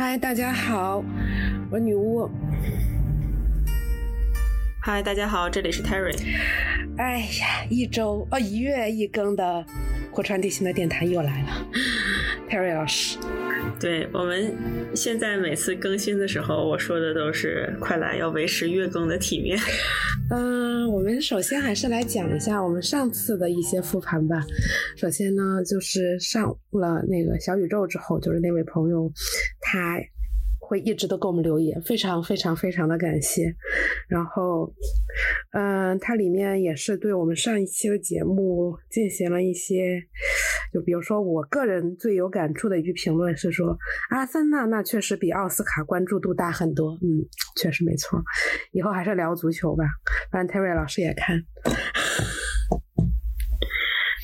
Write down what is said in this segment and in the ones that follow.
嗨，大家好，我是女巫。嗨，大家好，这里是 Terry。哎呀，一周哦，一月一更的火川地形的电台又来了，Terry 老师。对我们现在每次更新的时候，我说的都是快来，要维持月更的体面。嗯，我们首先还是来讲一下我们上次的一些复盘吧。首先呢，就是上了那个小宇宙之后，就是那位朋友，他。会一直都给我们留言，非常非常非常的感谢。然后，嗯，它里面也是对我们上一期的节目进行了一些，就比如说我个人最有感触的一句评论是说，阿森纳那确实比奥斯卡关注度大很多。嗯，确实没错。以后还是聊足球吧，反正 Terry 老师也看。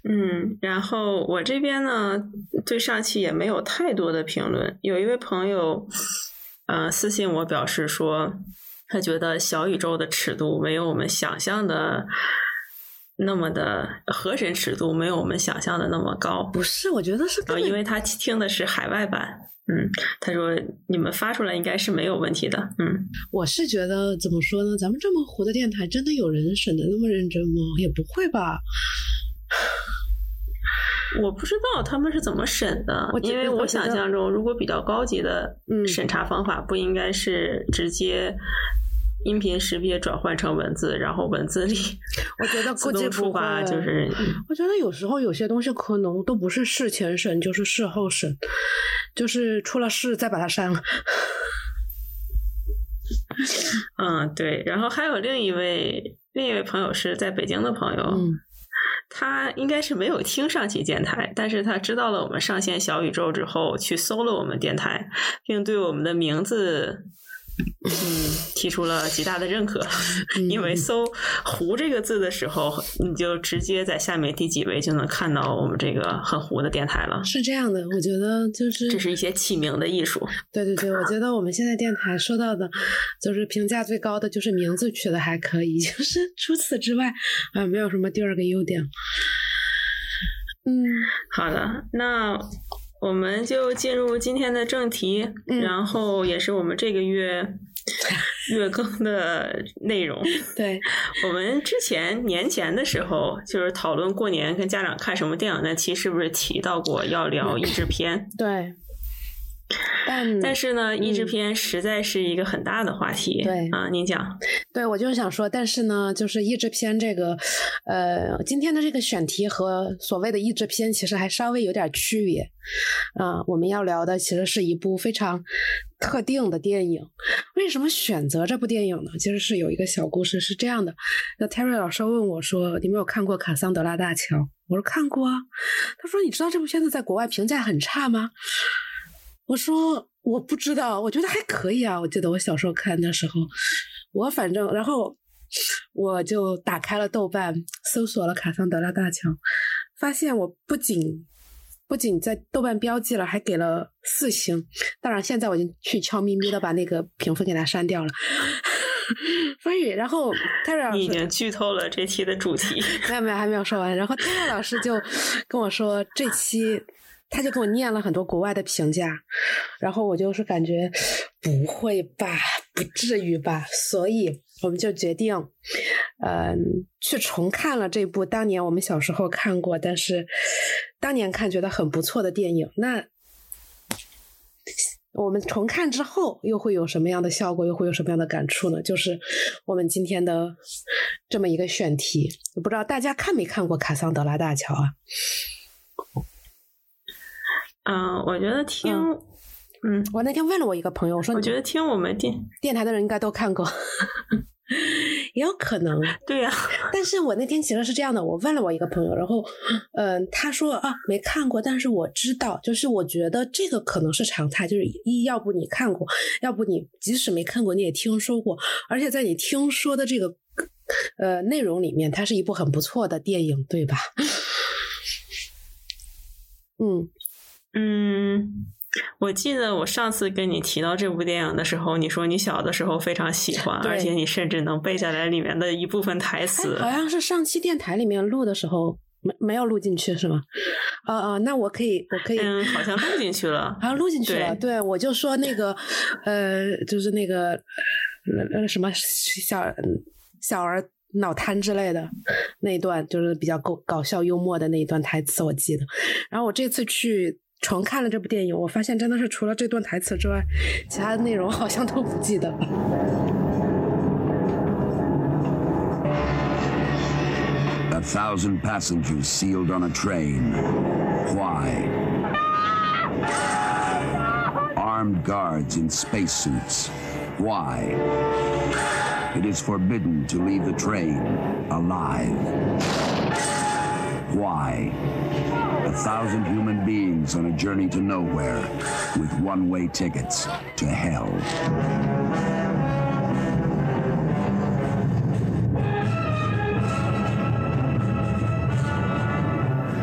嗯，然后我这边呢，对上期也没有太多的评论。有一位朋友。呃，私信我表示说，他觉得小宇宙的尺度没有我们想象的那么的和神尺度，没有我们想象的那么高。不是，我觉得是，因为他听的是海外版。嗯，他说你们发出来应该是没有问题的。嗯，我是觉得怎么说呢？咱们这么糊的电台，真的有人审的那么认真吗？也不会吧。我不知道他们是怎么审的，因为我想象中，如果比较高级的审查方法，不应该是直接音频识别转换成文字，然后文字里我觉得 自动触发就是。我觉得有时候有些东西可能都不是事前审，就是事后审，就是出了事再把它删了。嗯，对。然后还有另一位另一位朋友是在北京的朋友。他应该是没有听上期电台，但是他知道了我们上线小宇宙之后，去搜了我们电台，并对我们的名字。嗯，提出了极大的认可，因为搜“胡”这个字的时候，你就直接在下面第几位就能看到我们这个很糊的电台了。是这样的，我觉得就是这是一些起名的艺术。对对对，我觉得我们现在电台收到的，就是评价最高的就是名字取的还可以，就是除此之外啊，没有什么第二个优点。嗯，好的，那。我们就进入今天的正题，然后也是我们这个月月更的内容。对，我们之前年前的时候，就是讨论过年跟家长看什么电影那期，是不是提到过要聊译制片？对。但但是呢，译制片实在是一个很大的话题。对啊，您讲。对，我就是想说，但是呢，就是译制片这个，呃，今天的这个选题和所谓的译制片其实还稍微有点区别。啊，我们要聊的其实是一部非常特定的电影。为什么选择这部电影呢？其实是有一个小故事，是这样的。那 Terry 老师问我说：“你没有看过《卡桑德拉大桥》？”我说：“看过啊。”他说：“你知道这部片子在国外评价很差吗？”我说我不知道，我觉得还可以啊。我记得我小时候看的时候，我反正然后我就打开了豆瓣，搜索了《卡桑德拉大桥》，发现我不仅不仅在豆瓣标记了，还给了四星。当然，现在我已经去悄咪咪的把那个评分给它删掉了。所以，然后泰瑞老师已经剧透了这期的主题，没有没有，还没有说完。然后泰瑞老师就跟我说这期。他就给我念了很多国外的评价，然后我就是感觉不会吧，不至于吧，所以我们就决定，嗯，去重看了这部当年我们小时候看过，但是当年看觉得很不错的电影。那我们重看之后又会有什么样的效果？又会有什么样的感触呢？就是我们今天的这么一个选题，不知道大家看没看过《卡桑德拉大桥》啊？嗯，我觉得听，嗯，我那天问了我一个朋友，我说，我觉得听我们电电台的人应该都看过，也有可能，对呀。但是我那天其实是这样的，我问了我一个朋友，然后，嗯，他说啊，没看过，但是我知道，就是我觉得这个可能是常态，就是一要不你看过，要不你即使没看过，你也听说过，而且在你听说的这个呃内容里面，它是一部很不错的电影，对吧？嗯。嗯，我记得我上次跟你提到这部电影的时候，你说你小的时候非常喜欢，而且你甚至能背下来里面的一部分台词。好像是上期电台里面录的时候，没没有录进去是吗？哦哦，那我可以，我可以，嗯，好像录进去了，好像录进去了。对，我就说那个，呃，就是那个，呃什么小小儿脑瘫之类的那一段，就是比较搞搞笑幽默的那一段台词，我记得。然后我这次去重看了这部电影，我发现真的是除了这段台词之外，其他的内容好像都不记得。A thousand passengers sealed on a train. Why? Armed guards in spacesuits. Why? It is forbidden to leave the train alive. Why? A thousand human beings on a journey to nowhere with one way tickets to hell.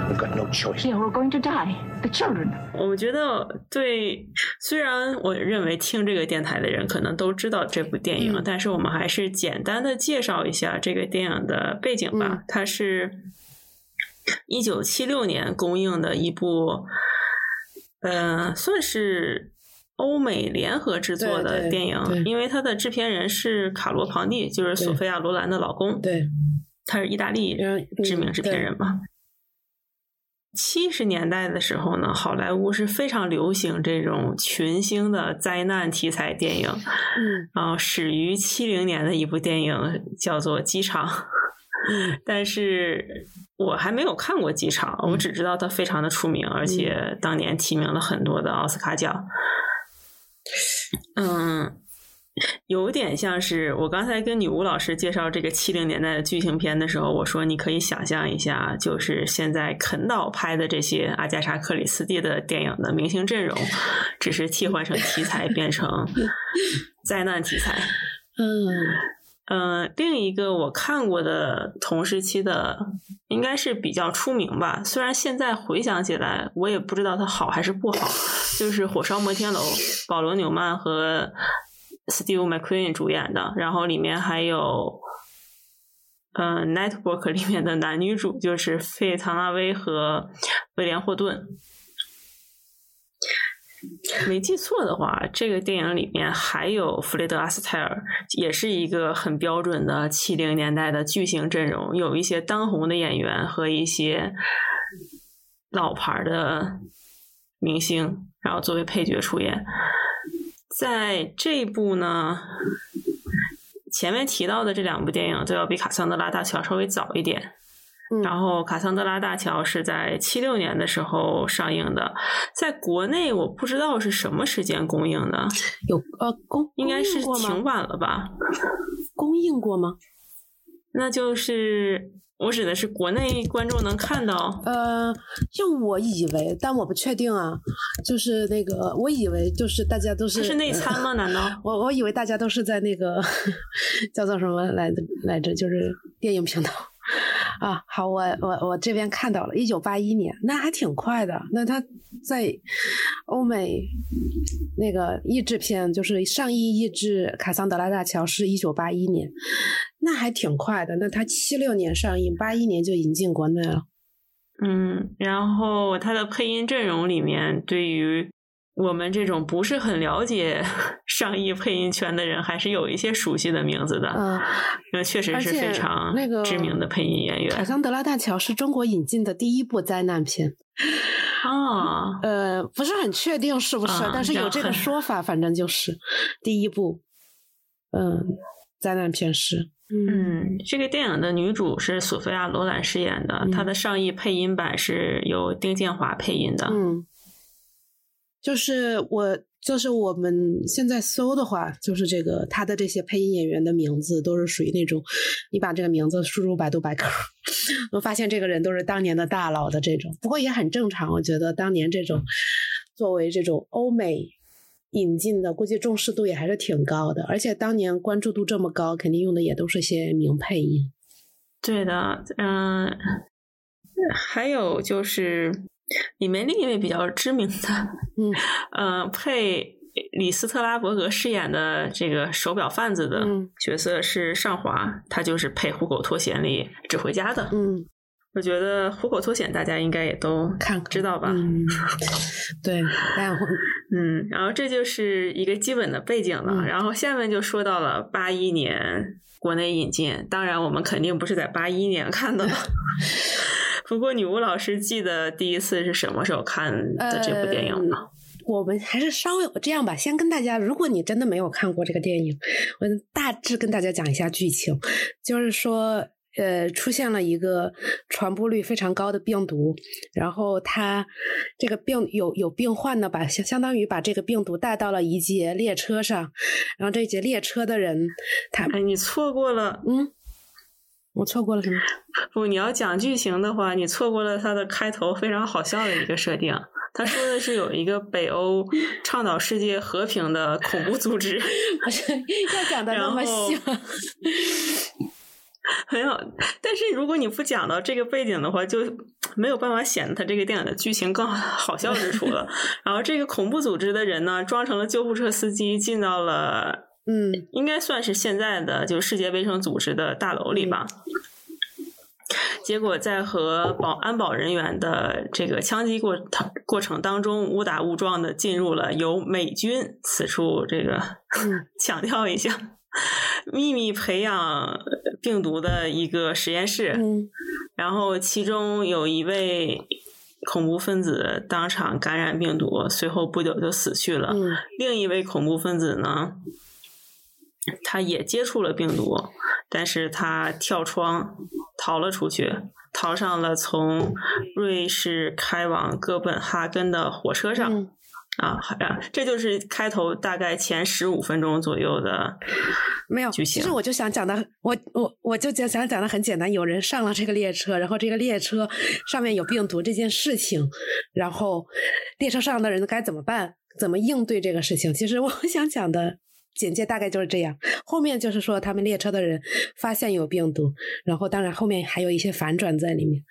We've got no choice. Yeah, we're going to die. The children. 我们觉得对，虽然我认为听这个电台的人可能都知道这部电影，但是我们还是简单的介绍一下这个电影的背景吧。它是一九七六年公映的一部，呃，算是欧美联合制作的电影，因为它的制片人是卡罗庞蒂，就是索菲亚罗兰的老公。对，他是意大利知名制片人嘛。七十年代的时候呢，好莱坞是非常流行这种群星的灾难题材电影。嗯，然后始于七零年的一部电影叫做《机场》，但是我还没有看过《机场》，我只知道它非常的出名，而且当年提名了很多的奥斯卡奖。嗯。有点像是我刚才跟女巫老师介绍这个七零年代的剧情片的时候，我说你可以想象一下，就是现在肯导拍的这些阿加莎克里斯蒂的电影的明星阵容，只是替换成题材变成 灾难题材。嗯嗯，另一个我看过的同时期的，应该是比较出名吧。虽然现在回想起来，我也不知道它好还是不好。就是《火烧摩天楼》，保罗纽曼和。Steve McQueen 主演的，然后里面还有，呃，《Network》里面的男女主就是费唐纳威和威廉霍顿。没记错的话，这个电影里面还有弗雷德阿斯泰尔，也是一个很标准的七零年代的巨星阵容，有一些当红的演员和一些老牌的明星，然后作为配角出演。在这部呢，前面提到的这两部电影都要比《卡桑德拉大桥》稍微早一点。然后，《卡桑德拉大桥》是在七六年的时候上映的，在国内我不知道是什么时间公映的，有呃公应该是挺晚了吧？公映过吗？那就是。我指的是国内观众能看到，呃，就我以为，但我不确定啊。就是那个，我以为就是大家都是是内参吗？难道 我我以为大家都是在那个 叫做什么来着来着？就是电影频道。啊，好，我我我这边看到了，一九八一年，那还挺快的。那他在欧美那个译制片，就是上译译制《卡桑德拉大桥》是一九八一年，那还挺快的。那他七六年上映，八一年就引进国内了。嗯，然后他的配音阵容里面，对于。我们这种不是很了解 上译配音圈的人，还是有一些熟悉的名字的。嗯，那确实是非常那个知名的配音演员。卡桑德拉大桥是中国引进的第一部灾难片。啊，呃，不是很确定是不是，但是有这个说法，反正就是第一部。嗯，灾难片是。嗯，这个电影的女主是索菲亚·罗兰饰演的，她的上译配音版是由丁建华配音的。嗯。就是我，就是我们现在搜的话，就是这个他的这些配音演员的名字都是属于那种，你把这个名字输入百度百科，我发现这个人都是当年的大佬的这种。不过也很正常，我觉得当年这种作为这种欧美引进的，估计重视度也还是挺高的。而且当年关注度这么高，肯定用的也都是些名配音。对的，嗯，还有就是。里面另一位比较知名的，嗯，呃，配李斯特拉伯格饰演的这个手表贩子的角色是尚华，他就是配《虎口脱险》里指挥家的。嗯，我觉得《虎口脱险》大家应该也都看知道吧？嗯，对，然后嗯，然后这就是一个基本的背景了。然后下面就说到了八一年国内引进，当然我们肯定不是在八一年看的了。不过女巫老师记得第一次是什么时候看的这部电影吗？我们还是稍微这样吧，先跟大家，如果你真的没有看过这个电影，我大致跟大家讲一下剧情，就是说。呃，出现了一个传播率非常高的病毒，然后他这个病有有病患呢，把相相当于把这个病毒带到了一节列车上，然后这节列车的人，他哎，你错过了，嗯，我错过了什么？不，你要讲剧情的话，你错过了它的开头非常好笑的一个设定。他说的是有一个北欧倡导世界和平的恐怖组织，要讲的那么细。没有，但是如果你不讲到这个背景的话，就 没有办法显得他这个电影的剧情更 好笑之处了。然后这个恐怖组织的人呢，装成了救护车司机，进到了嗯，应该算是现在的就世界卫生组织的大楼里吧。结果在和保安保人员的这个枪击过 过程当中，误打误撞的进入了由美军此处这个强调一下。秘密培养病毒的一个实验室，然后其中有一位恐怖分子当场感染病毒，随后不久就死去了。另一位恐怖分子呢，他也接触了病毒，但是他跳窗逃了出去，逃上了从瑞士开往哥本哈根的火车上。啊，好呀，这就是开头大概前十五分钟左右的没有剧情。其实我就想讲的，我我我就想想讲的很简单，有人上了这个列车，然后这个列车上面有病毒这件事情，然后列车上的人该怎么办，怎么应对这个事情？其实我 想讲的。简介大概就是这样，后面就是说他们列车的人发现有病毒，然后当然后面还有一些反转在里面，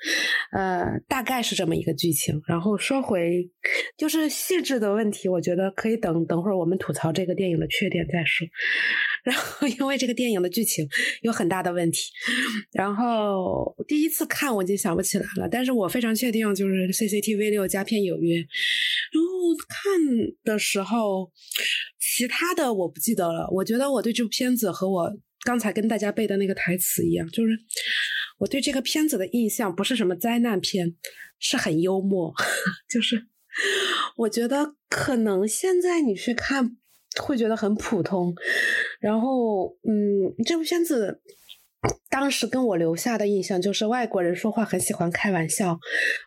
呃，大概是这么一个剧情。然后说回就是细致的问题，我觉得可以等等会儿我们吐槽这个电影的缺点再说。然后因为这个电影的剧情有很大的问题，然后第一次看我已经想不起来了，但是我非常确定就是 CCTV 六佳片有约，然后看的时候。其他的我不记得了。我觉得我对这部片子和我刚才跟大家背的那个台词一样，就是我对这个片子的印象不是什么灾难片，是很幽默。就是我觉得可能现在你去看会觉得很普通。然后，嗯，这部片子。当时跟我留下的印象就是外国人说话很喜欢开玩笑。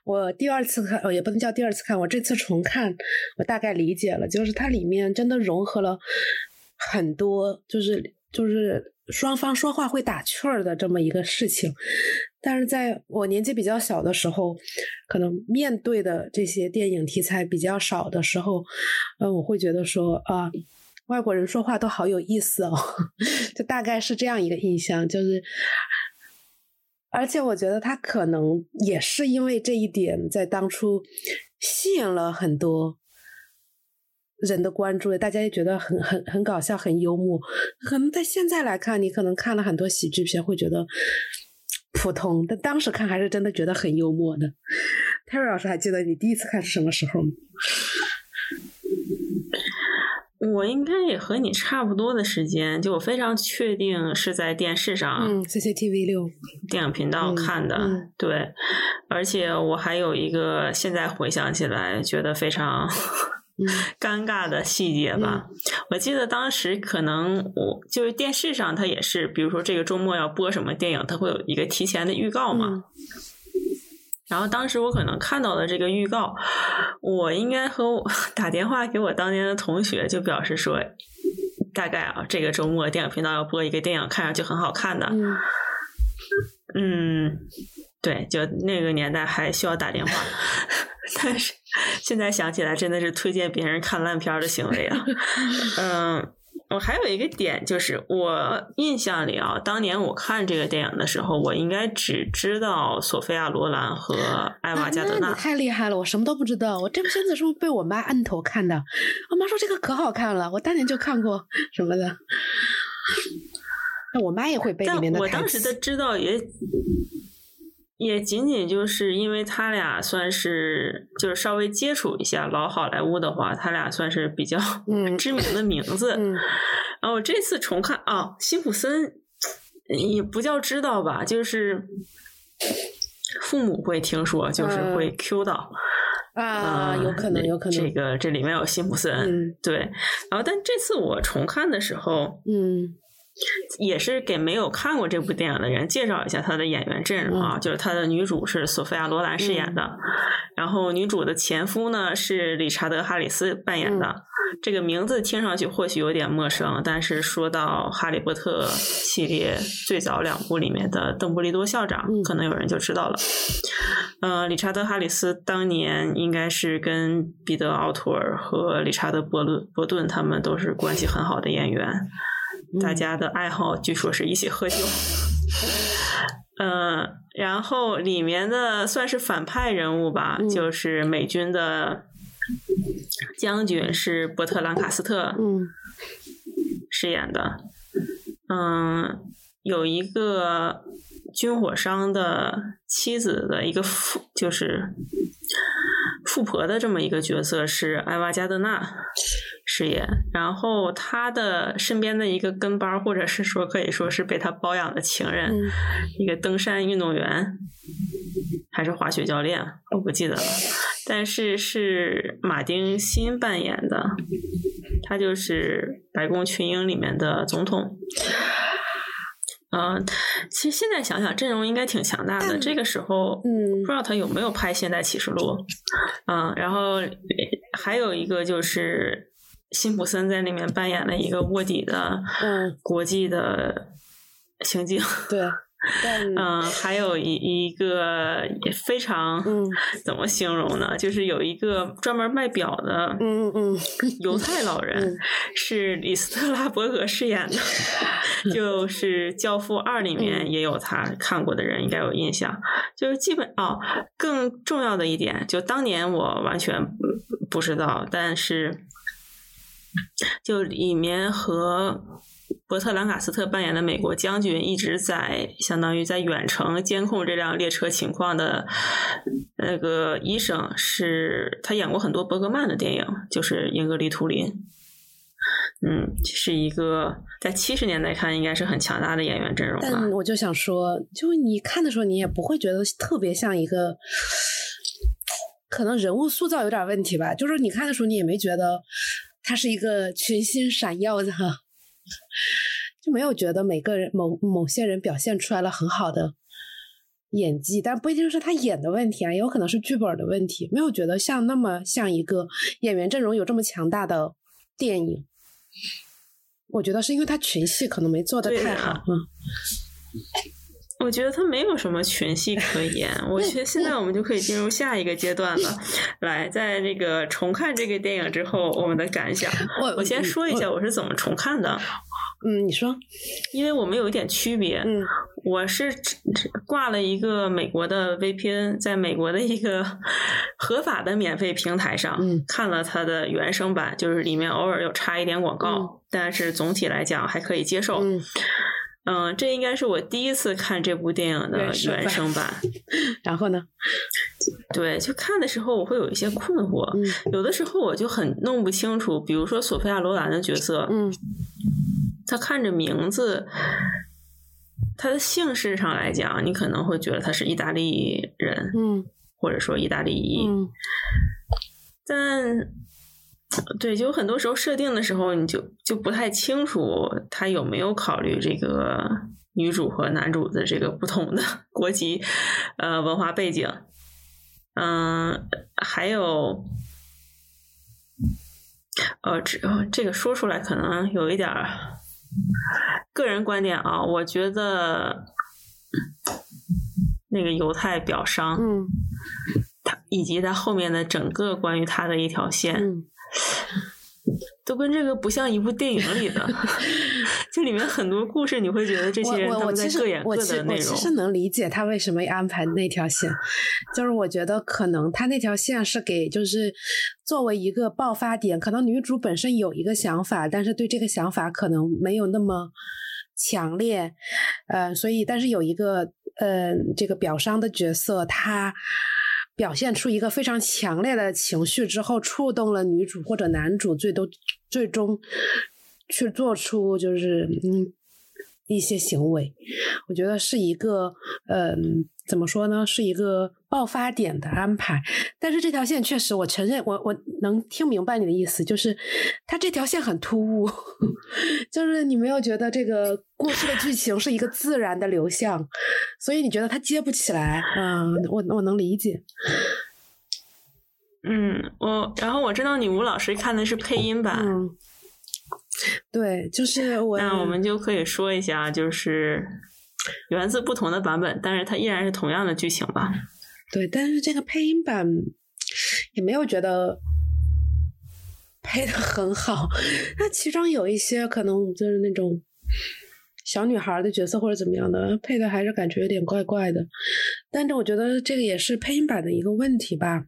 我第二次看，也不能叫第二次看，我这次重看，我大概理解了，就是它里面真的融合了很多，就是就是双方说话会打趣儿的这么一个事情。但是在我年纪比较小的时候，可能面对的这些电影题材比较少的时候，嗯，我会觉得说啊。外国人说话都好有意思哦，就大概是这样一个印象，就是，而且我觉得他可能也是因为这一点，在当初吸引了很多人的关注，大家也觉得很很很搞笑、很幽默。可能在现在来看，你可能看了很多喜剧片，会觉得普通，但当时看还是真的觉得很幽默的。Terry 老师还记得你第一次看是什么时候吗？我应该也和你差不多的时间，就我非常确定是在电视上，嗯，CCTV 六电影频道看的，对，而且我还有一个现在回想起来觉得非常 尴尬的细节吧。我记得当时可能我就是电视上，它也是，比如说这个周末要播什么电影，它会有一个提前的预告嘛。然后当时我可能看到了这个预告，我应该和我 打电话给我当年的同学，就表示说，大概啊，这个周末电影频道要播一个电影，看上去很好看的。嗯，对，就那个年代还需要打电话，但是现在想起来真的是推荐别人看烂片的行为啊。嗯。我还有一个点，就是我印象里啊，当年我看这个电影的时候，我应该只知道索菲亚·罗兰和艾玛·加德纳。太厉害了，我什么都不知道。我这部片子是不是被我妈摁头看的？我妈说这个可好看了，我当年就看过什么的。那我妈也会背里面的我当时的知道也。也仅仅就是因为他俩算是就是稍微接触一下老好莱坞的话，他俩算是比较 知名的名字。然后这次重看啊，辛普森也不叫知道吧，就是父母会听说，就是会 Q 到啊，有可能，有可能。这个这里面有辛普森，对。然后但这次我重看的时候，嗯。也是给没有看过这部电影的人介绍一下他的演员阵容啊，就是他的女主是索菲亚·罗兰饰演的，然后女主的前夫呢是理查德·哈里斯扮演的。这个名字听上去或许有点陌生，但是说到《哈利波特》系列最早两部里面的邓布利多校长，可能有人就知道了。呃，理查德·哈里斯当年应该是跟彼得·奥图尔和理查德·伯伦伯顿他们都是关系很好的演员。大家的爱好据说是一起喝酒，嗯，然后里面的算是反派人物吧，就是美军的将军是伯特兰卡斯特饰演的，嗯，有一个军火商的妻子的一个父，就是富婆的这么一个角色是艾娃加德纳。饰演，然后他的身边的一个跟班，或者是说可以说是被他包养的情人，一个登山运动员，还是滑雪教练，我不记得了。但是是马丁新扮演的，他就是《白宫群英》里面的总统。嗯，其实现在想想，阵容应该挺强大的。这个时候，嗯，不知道他有没有拍《现代启示录》。嗯，然后还有一个就是。辛普森在里面扮演了一个卧底的国际的刑警，对，嗯，还有一一个非常怎么形容呢？就是有一个专门卖表的，嗯嗯犹太老人 是李斯特拉伯格饰演的，就是《教父二》里面也有他，看过的人应该有印象。就是基本哦，更重要的一点，就当年我完全不知道，但是。就里面和伯特兰卡斯特扮演的美国将军一直在相当于在远程监控这辆列车情况的那个医生，是他演过很多伯格曼的电影，就是英格丽图林。嗯，是一个在七十年代看应该是很强大的演员阵容。但我就想说，就你看的时候，你也不会觉得特别像一个，可能人物塑造有点问题吧。就是你看的时候，你也没觉得。他是一个群星闪耀的，就没有觉得每个人某某些人表现出来了很好的演技，但不一定是他演的问题啊，也有可能是剧本的问题，没有觉得像那么像一个演员阵容有这么强大的电影。我觉得是因为他群戏可能没做的太好，嗯。我觉得他没有什么群戏可言。我觉得现在我们就可以进入下一个阶段了。来，在这个重看这个电影之后，我们的感想。我我先说一下我是怎么重看的。嗯，你说。因为我们有一点区别。嗯。我是挂了一个美国的 VPN，在美国的一个 合法的免费平台上看了它的原声版，就是里面偶尔有插一点广告，但是总体来讲还可以接受。嗯，这应该是我第一次看这部电影的原声版。然后呢？对，就看的时候我会有一些困惑，有的时候我就很弄不清楚。比如说索菲亚·罗兰的角色，嗯，他看着名字，他的姓氏上来讲，你可能会觉得他是意大利人，嗯，或者说意大利裔，但。对，就很多时候设定的时候，你就就不太清楚他有没有考虑这个女主和男主的这个不同的 国籍、呃文化背景。嗯，还有，呃，这这个说出来可能有一点个人观点啊，我觉得那个犹太表商，嗯，他以及他后面的整个关于他的一条线，嗯。都跟这个不像一部电影里的，就里面很多故事，你会觉得这些人他们在各演各的内容。我其实能理解他为什么安排那条线，就是我觉得可能他那条线是给就是作为一个爆发点，可能女主本身有一个想法，但是对这个想法可能没有那么强烈，呃，所以但是有一个呃这个表商的角色，他表现出一个非常强烈的情绪之后，触动了女主或者男主，最终最终去做出就是嗯。一些行为，我觉得是一个，嗯，怎么说呢？是一个爆发点的安排。但是这条线确实，我承认，我我能听明白你的意思，就是它这条线很突兀，就是你没有觉得这个故事的剧情是一个自然的流向，所以你觉得它接不起来。嗯，我我能理解。嗯，我然后我知道你吴老师看的是配音版。对，就是我。那我们就可以说一下，就是源自不同的版本，但是它依然是同样的剧情吧？对，但是这个配音版也没有觉得配的很好。那其中有一些可能就是那种小女孩的角色或者怎么样的，配的还是感觉有点怪怪的。但是我觉得这个也是配音版的一个问题吧。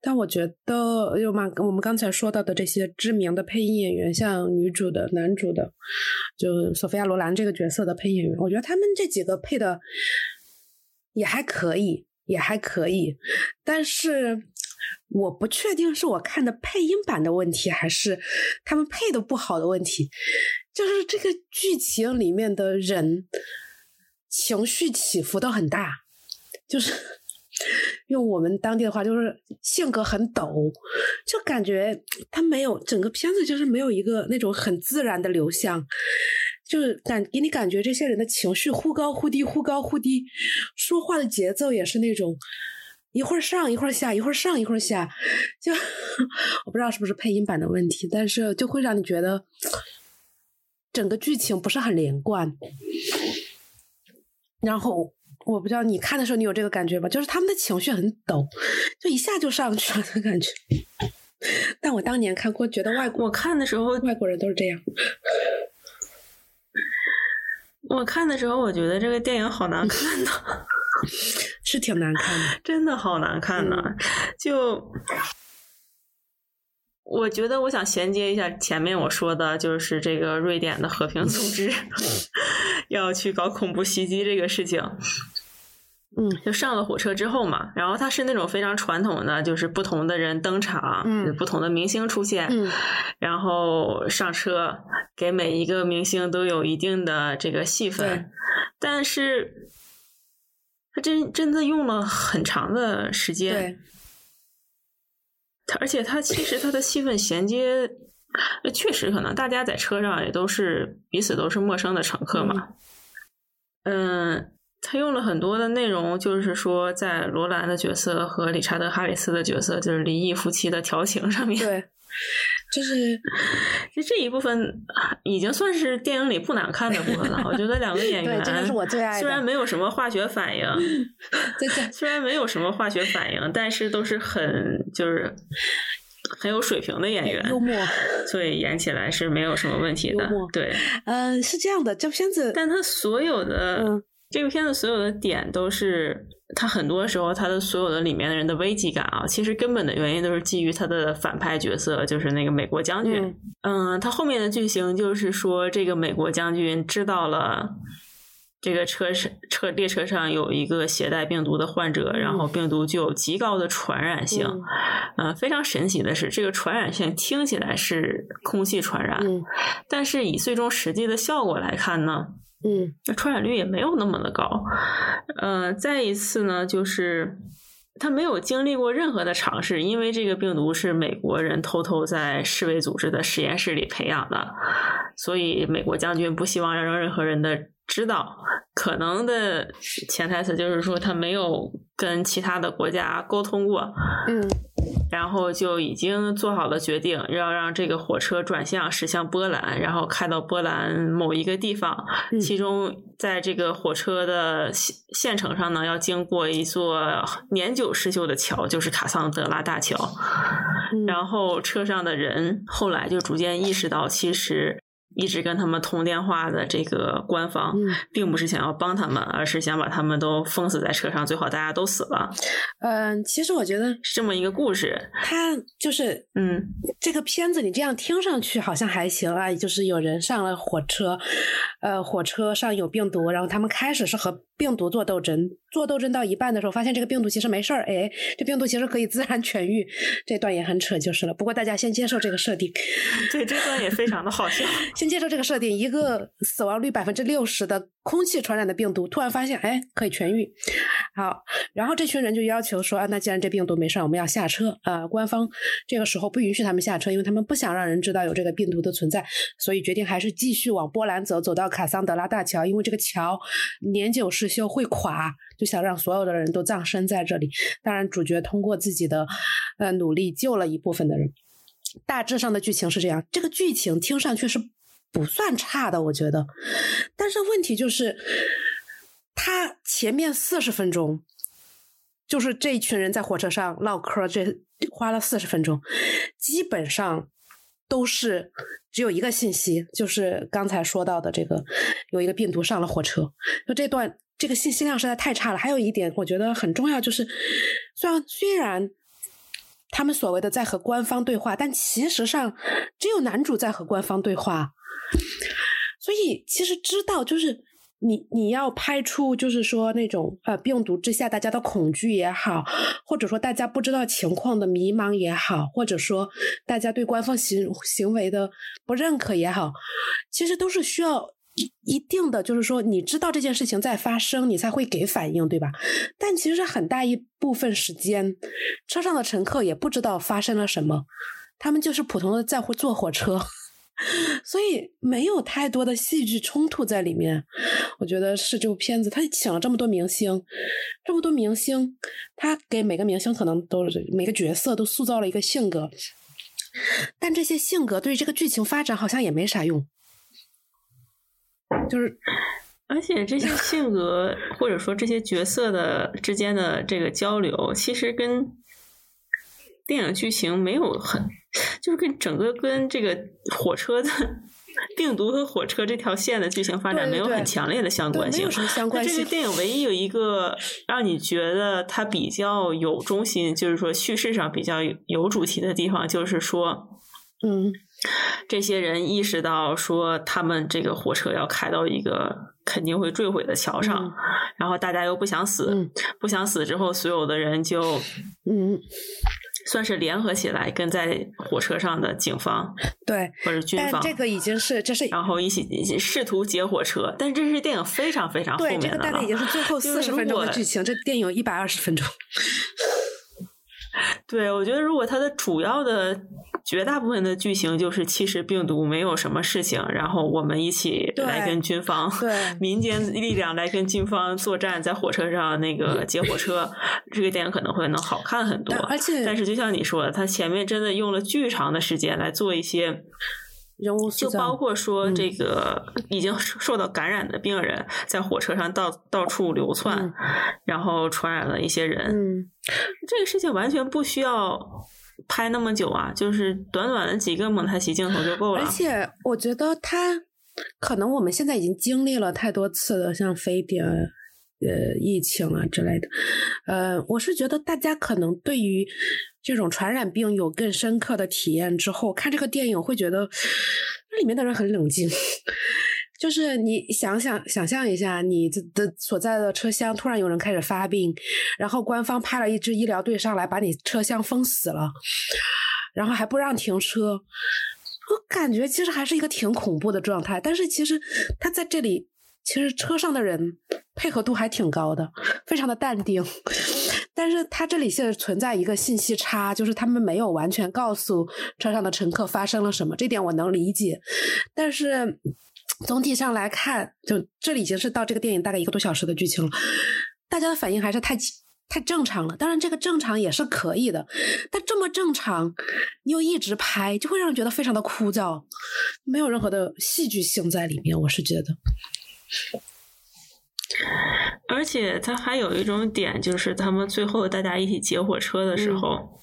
但我觉得，又嘛，我们刚才说到的这些知名的配音演员，像女主的、男主的，就索菲亚·罗兰这个角色的配音演员，我觉得他们这几个配的也还可以，也还可以。但是我不确定是我看的配音版的问题，还是他们配的不好的问题。就是这个剧情里面的人情绪起伏都很大，就是。用我们当地的话，就是性格很陡，就感觉他没有整个片子就是没有一个那种很自然的流向，就是感给你感觉这些人的情绪忽高忽低，忽高忽低，说话的节奏也是那种一会儿上一会儿下，一会儿上一会儿下，就我不知道是不是配音版的问题，但是就会让你觉得整个剧情不是很连贯，然后。我不知道你看的时候你有这个感觉吗？就是他们的情绪很陡，就一下就上去了的感觉。但我当年看过，觉得外国我看的时候外国人都是这样。我看的时候，我觉得这个电影好难看呢，是挺难看的，真的好难看呢。就我觉得，我想衔接一下前面我说的，就是这个瑞典的和平组织要去搞恐怖袭击这个事情。嗯，就上了火车之后嘛，然后它是那种非常传统的，就是不同的人登场，嗯，不同的明星出现，嗯，然后上车，给每一个明星都有一定的这个戏份，但是他真真的用了很长的时间，而且他其实他的戏份衔接，确实可能大家在车上也都是彼此都是陌生的乘客嘛，嗯。他用了很多的内容，就是说在罗兰的角色和理查德·哈里斯的角色，就是离异夫妻的调情上面。对，就是就 这一部分已经算是电影里不难看的部分了。我觉得两个演员，真的是我最爱的。虽然没有什么化学反应，对对，虽然没有什么化学反应，但是都是很就是很有水平的演员，幽默，所以演起来是没有什么问题的。对，嗯，是这样的，这片子，但他所有的。这个片子所有的点都是，他很多时候他的所有的里面的人的危机感啊，其实根本的原因都是基于他的反派角色，就是那个美国将军。嗯，他后面的剧情就是说，这个美国将军知道了这个车上车列车上有一个携带病毒的患者，然后病毒具有极高的传染性。嗯，非常神奇的是，这个传染性听起来是空气传染，但是以最终实际的效果来看呢？嗯，那传染率也没有那么的高。呃，再一次呢，就是他没有经历过任何的尝试，因为这个病毒是美国人偷偷在世卫组织的实验室里培养的，所以美国将军不希望让任何人的知道。可能的潜台词就是说，他没有跟其他的国家沟通过。嗯。然后就已经做好了决定，要让这个火车转向驶向波兰，然后开到波兰某一个地方。其中，在这个火车的线线程上呢，要经过一座年久失修的桥，就是卡桑德拉大桥。然后车上的人后来就逐渐意识到，其实。一直跟他们通电话的这个官方，并不是想要帮他们，而是想把他们都封死在车上，最好大家都死了。嗯，其实我觉得是这么一个故事。他就是嗯，这个片子你这样听上去好像还行啊，就是有人上了火车，呃，火车上有病毒，然后他们开始是和病毒做斗争，做斗争到一半的时候，发现这个病毒其实没事儿，哎，这病毒其实可以自然痊愈。这段也很扯就是了。不过大家先接受这个设定。对，这段也非常的好笑。先接受这个设定，一个死亡率百分之六十的空气传染的病毒，突然发现，哎，可以痊愈。好，然后这群人就要求说，啊，那既然这病毒没事，我们要下车。啊，官方这个时候不允许他们下车，因为他们不想让人知道有这个病毒的存在，所以决定还是继续往波兰走，走到卡桑德拉大桥，因为这个桥年久失修会垮，就想让所有的人都葬身在这里。当然，主角通过自己的呃努力救了一部分的人。大致上的剧情是这样，这个剧情听上去是不算差的，我觉得。但是问题就是，他前面四十分钟，就是这一群人在火车上唠嗑，这花了四十分钟，基本上都是只有一个信息，就是刚才说到的这个有一个病毒上了火车。就这段这个信息量实在太差了。还有一点我觉得很重要，就是虽然虽然。他们所谓的在和官方对话，但其实上只有男主在和官方对话。所以其实知道，就是你你要拍出，就是说那种呃病毒之下大家的恐惧也好，或者说大家不知道情况的迷茫也好，或者说大家对官方行行为的不认可也好，其实都是需要。一定的就是说，你知道这件事情在发生，你才会给反应，对吧？但其实很大一部分时间，车上的乘客也不知道发生了什么，他们就是普通的在乎坐火车，所以没有太多的戏剧冲突在里面。我觉得是这部片子，他请了这么多明星，这么多明星，他给每个明星可能都是每个角色都塑造了一个性格，但这些性格对这个剧情发展好像也没啥用。就是，而且这些性格或者说这些角色的之间的这个交流，其实跟电影剧情没有很，就是跟整个跟这个火车的病毒和火车这条线的剧情发展没有很强烈的相关性。那这个电影唯一有一个让你觉得它比较有中心，就是说叙事上比较有主题的地方，就是说，嗯。这些人意识到说，他们这个火车要开到一个肯定会坠毁的桥上，然后大家又不想死，不想死之后，所有的人就嗯，算是联合起来，跟在火车上的警方 对或者军方，这个已经是这是然后一起试图劫火车，但这是电影非常非常后面的，这个大概已经是最后四十分钟的剧情，这电影一百二十分钟。对，我觉得如果它的主要的。绝大部分的剧情就是，其实病毒没有什么事情，然后我们一起来跟军方、民间力量来跟军方作战，在火车上那个劫火车，这个电影可能会能好看很多。而且，但是就像你说的，他前面真的用了巨长的时间来做一些人物就包括说这个已经受到感染的病人在火车上到到处流窜，然后传染了一些人。嗯，这个事情完全不需要。拍那么久啊，就是短短的几个蒙太奇镜头就够了。而且我觉得他可能我们现在已经经历了太多次的，像非典、呃疫情啊之类的。呃，我是觉得大家可能对于这种传染病有更深刻的体验之后，看这个电影会觉得那里面的人很冷静。就是你想想想象一下，你的所在的车厢突然有人开始发病，然后官方派了一支医疗队上来把你车厢封死了，然后还不让停车，我感觉其实还是一个挺恐怖的状态。但是其实他在这里，其实车上的人配合度还挺高的，非常的淡定。但是他这里现在存在一个信息差，就是他们没有完全告诉车上的乘客发生了什么，这点我能理解，但是。总体上来看，就这里已经是到这个电影大概一个多小时的剧情了，大家的反应还是太太正常了。当然，这个正常也是可以的，但这么正常，你又一直拍，就会让人觉得非常的枯燥，没有任何的戏剧性在里面。我是觉得，而且他还有一种点，就是他们最后大家一起劫火车的时候。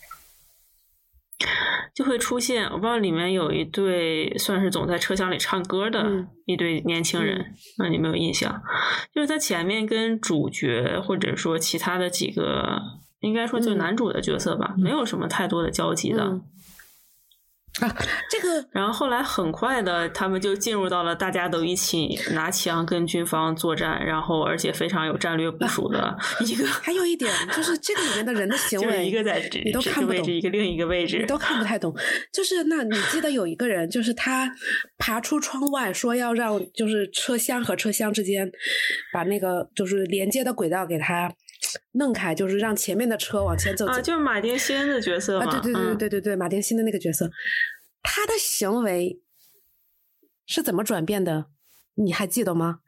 就会出现，我不知道里面有一对算是总在车厢里唱歌的一对年轻人，那你没有印象？就是他前面跟主角或者说其他的几个，应该说就男主的角色吧，没有什么太多的交集的。啊，这个，然后后来很快的，他们就进入到了大家都一起拿枪跟军方作战，然后而且非常有战略部署的一个。还有一点就是，这个里面的人的行 为，一个在你都看不懂，一个另一个位置，你都看不太懂。就是那你记得有一个人，就是他爬出窗外说要让就是车厢和车厢之间把那个就是连接的轨道给他。弄开，就是让前面的车往前走。啊，就是马丁·恩的角色嘛。对对对对对对，马丁·辛的那个角色，他的行为是怎么转变的？你还记得吗？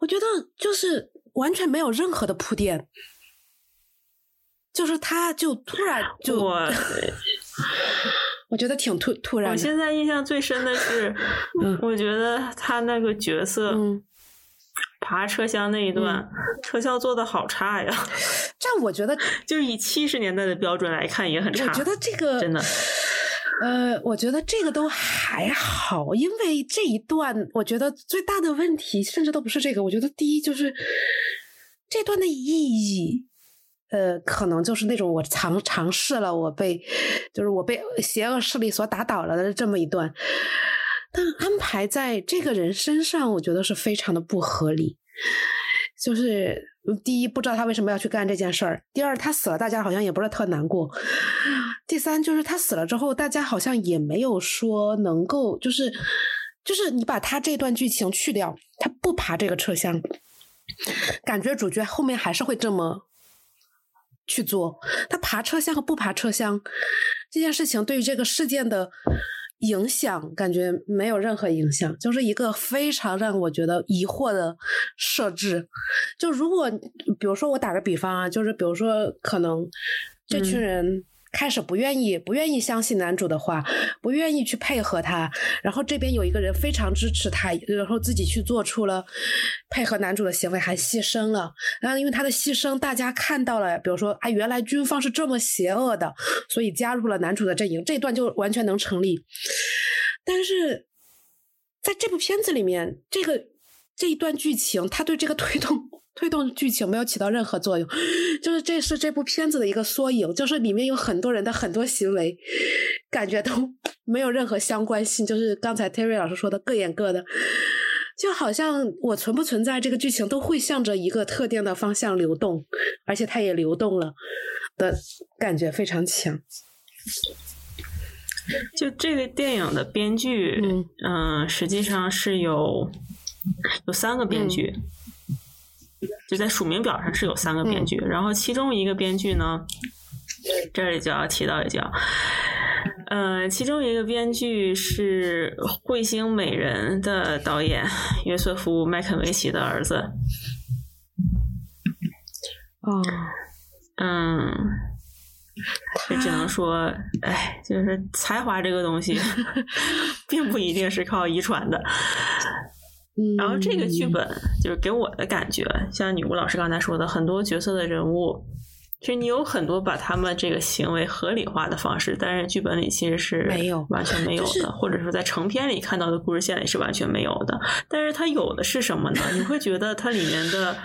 我觉得就是完全没有任何的铺垫，就是他就突然就我，我觉得挺突突然。我现在印象最深的是，我觉得他那个角色。爬车厢那一段，车厢做的好差呀！这我觉得，就是以七十年代的标准来看，也很差。我觉得这个真的，呃，我觉得这个都还好，因为这一段，我觉得最大的问题，甚至都不是这个。我觉得第一就是这段的意义，呃，可能就是那种我尝尝试了，我被就是我被邪恶势力所打倒了的这么一段。但安排在这个人身上，我觉得是非常的不合理。就是第一，不知道他为什么要去干这件事儿；第二，他死了，大家好像也不是特难过；第三，就是他死了之后，大家好像也没有说能够，就是就是你把他这段剧情去掉，他不爬这个车厢，感觉主角后面还是会这么去做。他爬车厢和不爬车厢这件事情，对于这个事件的。影响感觉没有任何影响，就是一个非常让我觉得疑惑的设置。就如果比如说我打个比方啊，就是比如说可能这群人。开始不愿意不愿意相信男主的话，不愿意去配合他，然后这边有一个人非常支持他，然后自己去做出了配合男主的行为，还牺牲了。然后因为他的牺牲，大家看到了，比如说啊，原来军方是这么邪恶的，所以加入了男主的阵营，这一段就完全能成立。但是在这部片子里面，这个这一段剧情，他对这个推动。推动剧情没有起到任何作用，就是这是这部片子的一个缩影，就是里面有很多人的很多行为，感觉都没有任何相关性。就是刚才 Terry 老师说的各演各的，就好像我存不存在这个剧情都会向着一个特定的方向流动，而且它也流动了的感觉非常强。就这个电影的编剧，嗯，实际上是有有三个编剧。就在署名表上是有三个编剧，然后其中一个编剧呢，这里就要提到一叫，呃，其中一个编剧是《彗星美人》的导演约瑟夫·麦肯维奇的儿子。哦，嗯，就只能说，哎，就是才华这个东西，并不一定是靠遗传的。然后这个剧本就是给我的感觉，像女巫老师刚才说的，很多角色的人物，其实你有很多把他们这个行为合理化的方式，但是剧本里其实是没有完全没有的，或者说在成片里看到的故事线里是完全没有的。但是它有的是什么呢？你会觉得它里面的，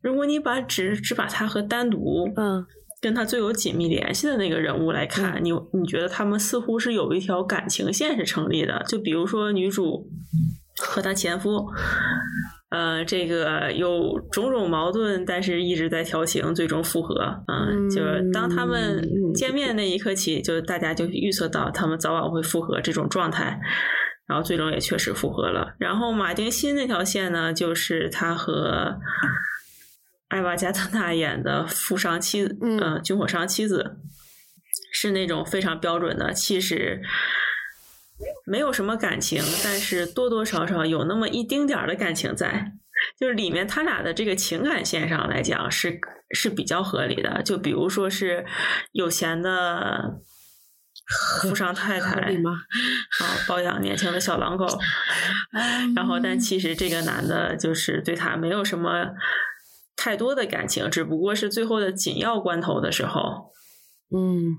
如果你把只只把它和单独嗯跟他最有紧密联系的那个人物来看，你你觉得他们似乎是有一条感情线是成立的，就比如说女主。和她前夫，呃，这个有种种矛盾，但是一直在调情，最终复合。嗯，就是当他们见面那一刻起，就大家就预测到他们早晚会复合这种状态，然后最终也确实复合了。然后马丁新那条线呢，就是他和艾娃加特纳演的富商妻子，嗯，军火商妻子，是那种非常标准的，其实。没有什么感情，但是多多少少有那么一丁点儿的感情在，就是里面他俩的这个情感线上来讲是是比较合理的。就比如说是有钱的富商太太啊，包养年轻的小狼狗，然后但其实这个男的就是对他没有什么太多的感情，只不过是最后的紧要关头的时候，嗯。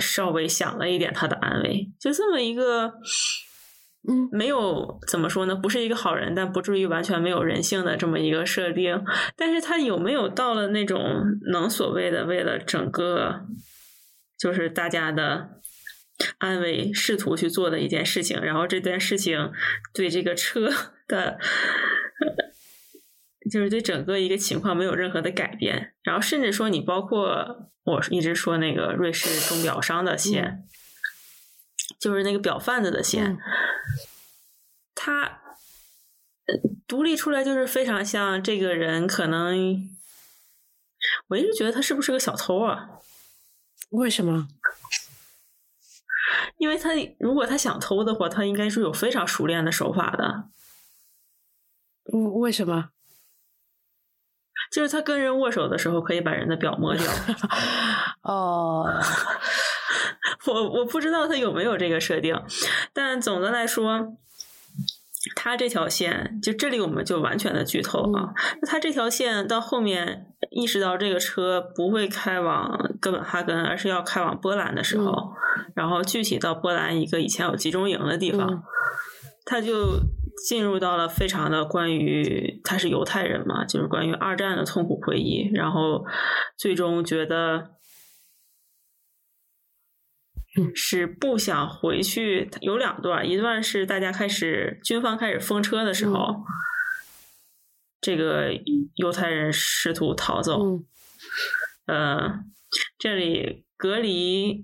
稍微想了一点他的安危，就这么一个。嗯，没有怎么说呢，不是一个好人，但不至于完全没有人性的这么一个设定。但是他有没有到了那种能所谓的为了整个就是大家的安危试图去做的一件事情？然后这件事情对这个车的，就是对整个一个情况没有任何的改变。然后甚至说，你包括我一直说那个瑞士钟表商的线。就是那个表贩子的线，他独立出来就是非常像这个人，可能我一直觉得他是不是个小偷啊？为什么？因为他如果他想偷的话，他应该是有非常熟练的手法的。为什么？就是他跟人握手的时候，可以把人的表摸掉。哦。我我不知道他有没有这个设定，但总的来说，他这条线就这里我们就完全的剧透啊。那他这条线到后面意识到这个车不会开往哥本哈根，而是要开往波兰的时候，然后具体到波兰一个以前有集中营的地方，他就进入到了非常的关于他是犹太人嘛，就是关于二战的痛苦回忆，然后最终觉得。是不想回去。有两段，一段是大家开始军方开始封车的时候，这个犹太人试图逃走。呃，这里隔离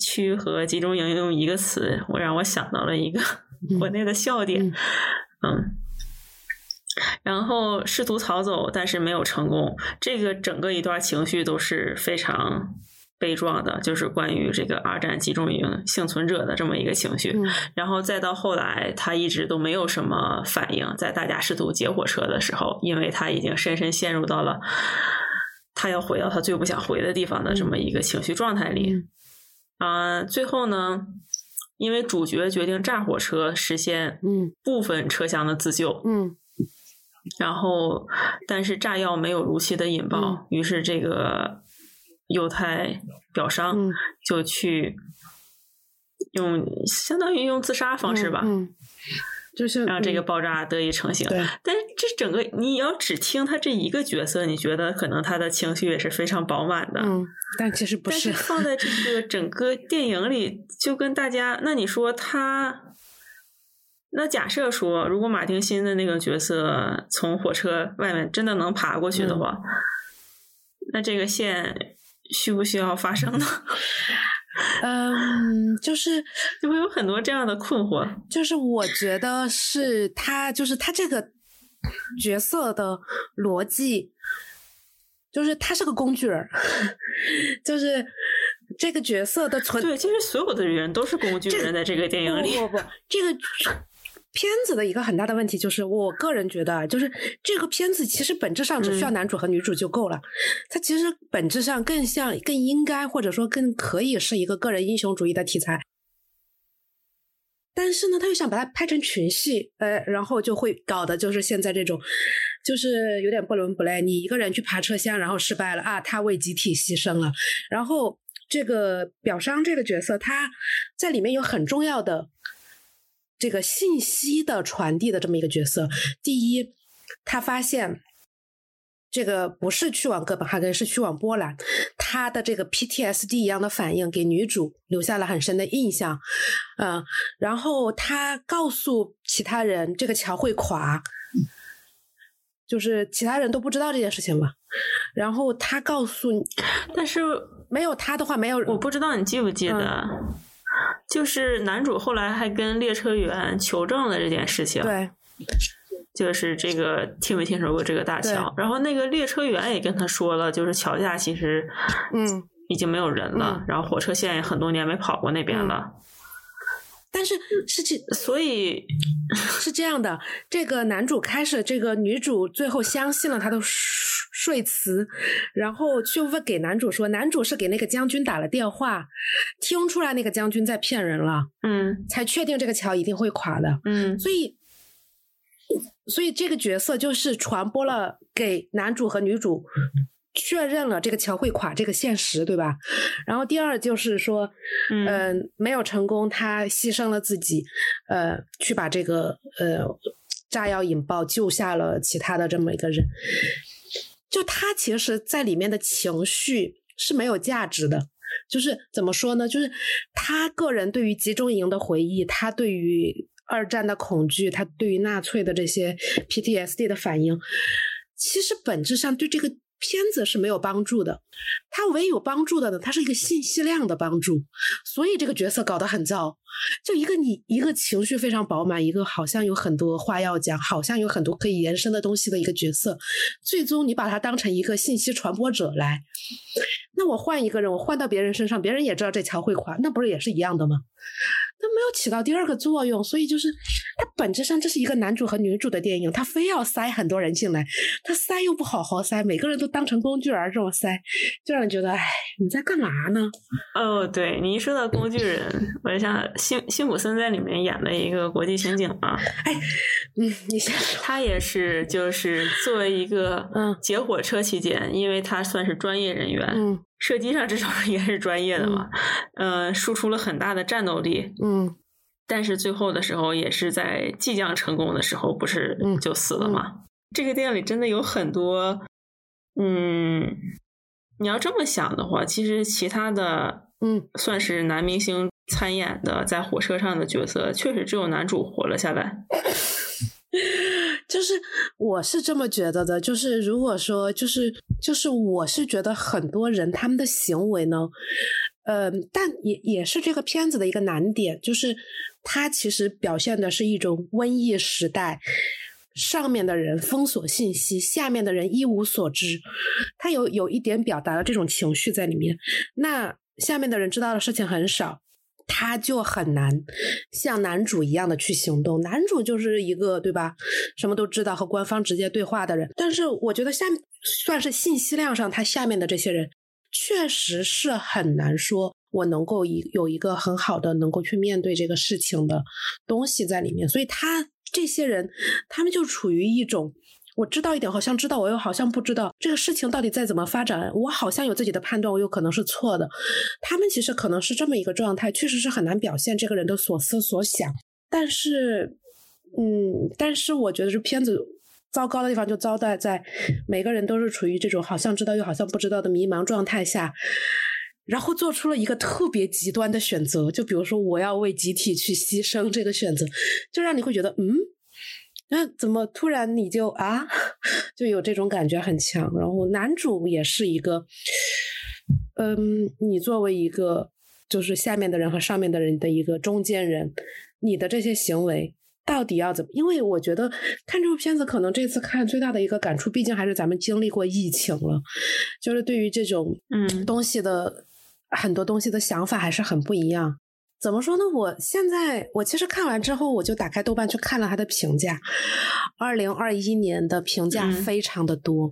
区和集中营用一个词，我让我想到了一个国内的笑点。嗯，然后试图逃走，但是没有成功。这个整个一段情绪都是非常。悲壮的，就是关于这个二战集中营幸存者的这么一个情绪，然后再到后来，他一直都没有什么反应，在大家试图劫火车的时候，因为他已经深深陷入到了他要回到他最不想回的地方的这么一个情绪状态里。啊，最后呢，因为主角决定炸火车，实现部分车厢的自救。嗯，然后但是炸药没有如期的引爆，于是这个。犹太表商就去用相当于用自杀方式吧，就是让这个爆炸得以成型。对，但是这整个你要只听他这一个角色，你觉得可能他的情绪也是非常饱满的。嗯，但其实不是。放在这个 整个电影里，就跟大家，那你说他，那假设说，如果马丁新的那个角色从火车外面真的能爬过去的话，那这个线。需不需要发生呢？嗯，就是就会有很多这样的困惑。就是我觉得是他，就是他这个角色的逻辑，就是他是个工具人，就是这个角色的存。对，其实所有的人都是工具人，在这个电影里。不不，这个。片子的一个很大的问题就是，我个人觉得，就是这个片子其实本质上只需要男主和女主就够了。它其实本质上更像、更应该或者说更可以是一个个人英雄主义的题材。但是呢，他又想把它拍成群戏，呃，然后就会搞的就是现在这种，就是有点不伦不类。你一个人去爬车厢，然后失败了啊，他为集体牺牲了。然后这个表商这个角色，他在里面有很重要的。这个信息的传递的这么一个角色，第一，他发现这个不是去往哥本哈根，是去往波兰，他的这个 PTSD 一样的反应给女主留下了很深的印象，嗯，然后他告诉其他人这个桥会垮，就是其他人都不知道这件事情嘛，然后他告诉你，但是没有他的话，没有，我不知道你记不记得。就是男主后来还跟列车员求证了这件事情，对，就是这个听没听说过这个大桥？然后那个列车员也跟他说了，就是桥下其实嗯已经没有人了，然后火车线也很多年没跑过那边了。但是是这，所以是这样的，这个男主开始，这个女主最后相信了他的说辞，然后就问给男主说，男主是给那个将军打了电话，听出来那个将军在骗人了，嗯，才确定这个桥一定会垮的，嗯，所以，所以这个角色就是传播了给男主和女主。确认了这个桥会垮这个现实，对吧？然后第二就是说，嗯，没有成功，他牺牲了自己，呃，去把这个呃炸药引爆，救下了其他的这么一个人。就他其实，在里面的情绪是没有价值的。就是怎么说呢？就是他个人对于集中营的回忆，他对于二战的恐惧，他对于纳粹的这些 PTSD 的反应，其实本质上对这个。片子是没有帮助的，它唯一有帮助的呢，它是一个信息量的帮助，所以这个角色搞得很糟。就一个你一个情绪非常饱满，一个好像有很多话要讲，好像有很多可以延伸的东西的一个角色，最终你把它当成一个信息传播者来，那我换一个人，我换到别人身上，别人也知道这桥会垮，那不是也是一样的吗？都没有起到第二个作用，所以就是它本质上这是一个男主和女主的电影，他非要塞很多人进来，他塞又不好好塞，每个人都当成工具人这么塞，就让人觉得，哎，你在干嘛呢？哦，对你一说到工具人，我就想辛辛普森在里面演了一个国际刑警啊，哎，嗯，你先说，他也是就是作为一个嗯劫火车期间，因为他算是专业人员，嗯。射击上至少应该是专业的嘛，呃，输出了很大的战斗力，嗯，但是最后的时候也是在即将成功的时候，不是就死了吗？这个电影里真的有很多，嗯，你要这么想的话，其实其他的，嗯，算是男明星参演的在火车上的角色，确实只有男主活了下来。就是我是这么觉得的，就是如果说就是就是我是觉得很多人他们的行为呢，呃，但也也是这个片子的一个难点，就是它其实表现的是一种瘟疫时代，上面的人封锁信息，下面的人一无所知，他有有一点表达了这种情绪在里面，那下面的人知道的事情很少。他就很难像男主一样的去行动，男主就是一个对吧，什么都知道和官方直接对话的人。但是我觉得下算是信息量上，他下面的这些人确实是很难说，我能够一有一个很好的能够去面对这个事情的东西在里面。所以他这些人，他们就处于一种。我知道一点，好像知道，我又好像不知道这个事情到底在怎么发展，我好像有自己的判断，我有可能是错的。他们其实可能是这么一个状态，确实是很难表现这个人的所思所想。但是，嗯，但是我觉得这片子糟糕的地方就糟在在每个人都是处于这种好像知道又好像不知道的迷茫状态下，然后做出了一个特别极端的选择，就比如说我要为集体去牺牲这个选择，就让你会觉得嗯。那怎么突然你就啊，就有这种感觉很强？然后男主也是一个，嗯，你作为一个就是下面的人和上面的人的一个中间人，你的这些行为到底要怎么？因为我觉得看这部片子，可能这次看最大的一个感触，毕竟还是咱们经历过疫情了，就是对于这种嗯东西的很多东西的想法还是很不一样。怎么说呢？我现在我其实看完之后，我就打开豆瓣去看了他的评价。二零二一年的评价非常的多，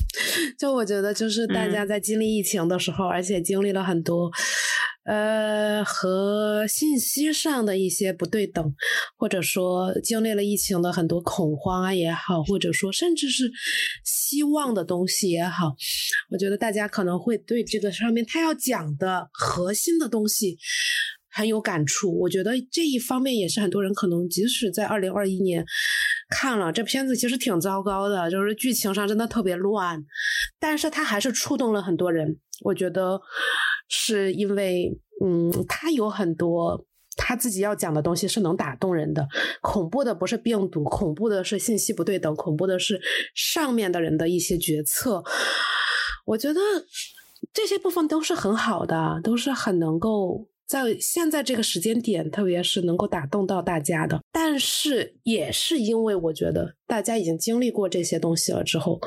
就我觉得就是大家在经历疫情的时候，而且经历了很多呃和信息上的一些不对等，或者说经历了疫情的很多恐慌啊也好，或者说甚至是希望的东西也好，我觉得大家可能会对这个上面他要讲的核心的东西。很有感触，我觉得这一方面也是很多人可能即使在二零二一年看了这片子，其实挺糟糕的，就是剧情上真的特别乱，但是他还是触动了很多人。我觉得是因为，嗯，他有很多他自己要讲的东西是能打动人的。恐怖的不是病毒，恐怖的是信息不对等，恐怖的是上面的人的一些决策。我觉得这些部分都是很好的，都是很能够。在现在这个时间点，特别是能够打动到大家的，但是也是因为我觉得大家已经经历过这些东西了之后，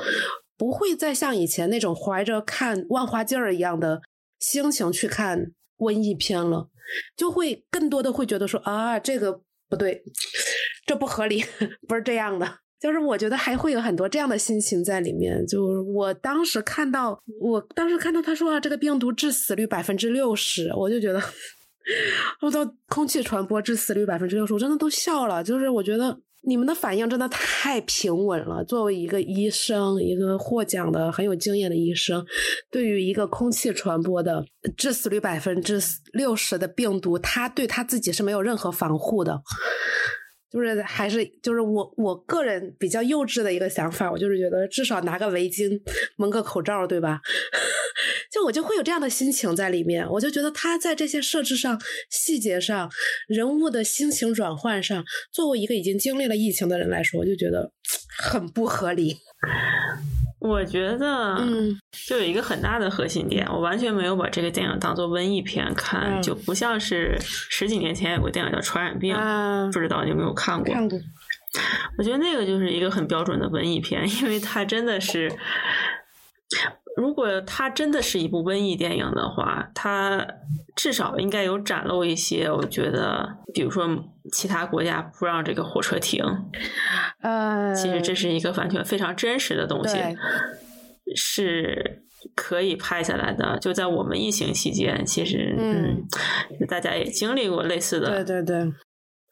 不会再像以前那种怀着看万花镜儿一样的心情去看瘟疫片了，就会更多的会觉得说啊，这个不对，这不合理，不是这样的。就是我觉得还会有很多这样的心情在里面。就我当时看到，我当时看到他说啊，这个病毒致死率百分之六十，我就觉得。我到空气传播致死率百分之六十，我真的都笑了。就是我觉得，你们的反应真的太平稳了。作为一个医生，一个获奖的很有经验的医生，对于一个空气传播的致死率百分之六十的病毒，他对他自己是没有任何防护的。就是还是就是我我个人比较幼稚的一个想法，我就是觉得至少拿个围巾蒙个口罩，对吧？就我就会有这样的心情在里面，我就觉得他在这些设置上、细节上、人物的心情转换上，作为一个已经经历了疫情的人来说，我就觉得 很不合理。我觉得，嗯，就有一个很大的核心点，我完全没有把这个电影当做文艺片看，就不像是十几年前有个电影叫《传染病》，不知道你有没有看过？看过。我觉得那个就是一个很标准的文艺片，因为它真的是。如果它真的是一部瘟疫电影的话，它至少应该有展露一些。我觉得，比如说其他国家不让这个火车停，呃，其实这是一个完全非常真实的东西，是可以拍下来的。就在我们疫情期间，其实嗯，大家也经历过类似的，对对对。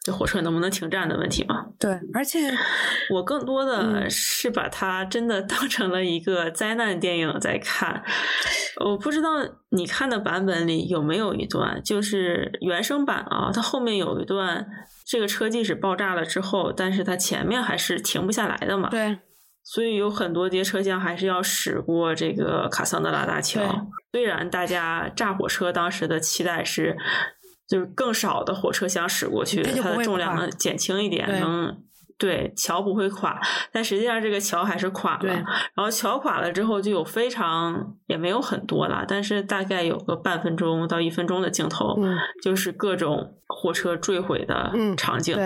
这火车能不能停站的问题嘛？对，而且 我更多的是把它真的当成了一个灾难电影在看。我不知道你看的版本里有没有一段，就是原声版啊，它后面有一段，这个车即使爆炸了之后，但是它前面还是停不下来的嘛。对，所以有很多节车厢还是要驶过这个卡桑德拉大桥。虽然大家炸火车当时的期待是。就是更少的火车厢驶过去，它的重量能减轻一点，能对桥不会垮。但实际上这个桥还是垮了。然后桥垮了之后，就有非常也没有很多了，但是大概有个半分钟到一分钟的镜头，就是各种火车坠毁的场景。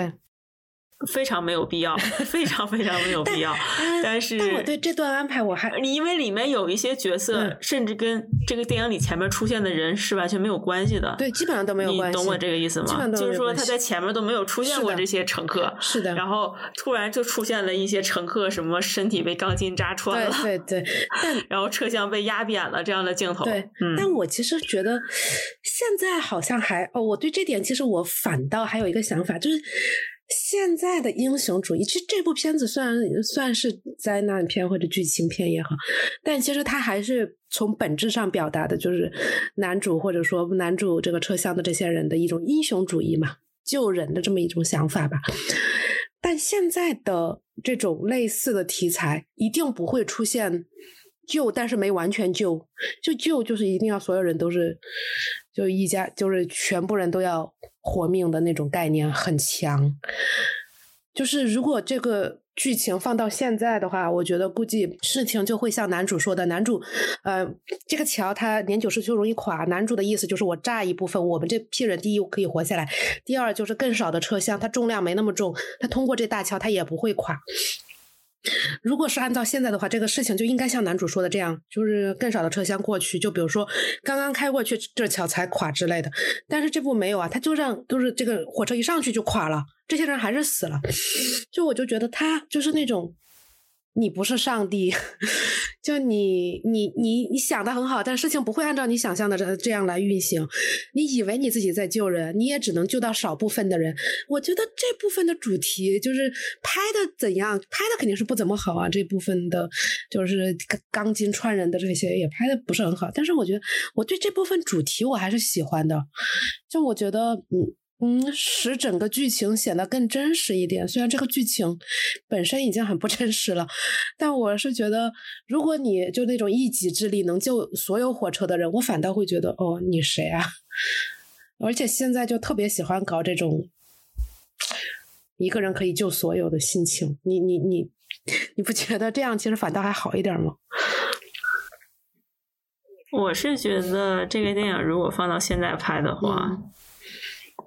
非常没有必要，非常非常没有必要。但是，但我对这段安排我还，因为里面有一些角色，甚至跟这个电影里前面出现的人是完全没有关系的。对，基本上都没有关系。你懂我这个意思吗？就是说他在前面都没有出现过这些乘客。是的。然后突然就出现了一些乘客，什么身体被钢筋扎穿了，对对。但然后车厢被压扁了这样的镜头。对，但我其实觉得现在好像还哦，我对这点其实我反倒还有一个想法，就是。现在的英雄主义，其实这部片子虽然算是灾难片或者剧情片也好，但其实它还是从本质上表达的就是男主或者说男主这个车厢的这些人的一种英雄主义嘛，救人的这么一种想法吧。但现在的这种类似的题材，一定不会出现救，但是没完全救，就救就是一定要所有人都是。就一家就是全部人都要活命的那种概念很强，就是如果这个剧情放到现在的话，我觉得估计事情就会像男主说的，男主，呃，这个桥它年久失修容易垮，男主的意思就是我炸一部分，我们这批人第一可以活下来，第二就是更少的车厢，它重量没那么重，它通过这大桥它也不会垮。如果是按照现在的话，这个事情就应该像男主说的这样，就是更少的车厢过去，就比如说刚刚开过去这桥才垮之类的。但是这部没有啊，他就让都是这个火车一上去就垮了，这些人还是死了。就我就觉得他就是那种。你不是上帝，就你你你你想的很好，但事情不会按照你想象的这这样来运行。你以为你自己在救人，你也只能救到少部分的人。我觉得这部分的主题就是拍的怎样，拍的肯定是不怎么好啊。这部分的，就是钢筋穿人的这些也拍的不是很好。但是我觉得我对这部分主题我还是喜欢的。就我觉得，嗯。嗯，使整个剧情显得更真实一点。虽然这个剧情本身已经很不真实了，但我是觉得，如果你就那种一己之力能救所有火车的人，我反倒会觉得，哦，你谁啊？而且现在就特别喜欢搞这种一个人可以救所有的心情。你你你，你不觉得这样其实反倒还好一点吗？我是觉得这个电影如果放到现在拍的话。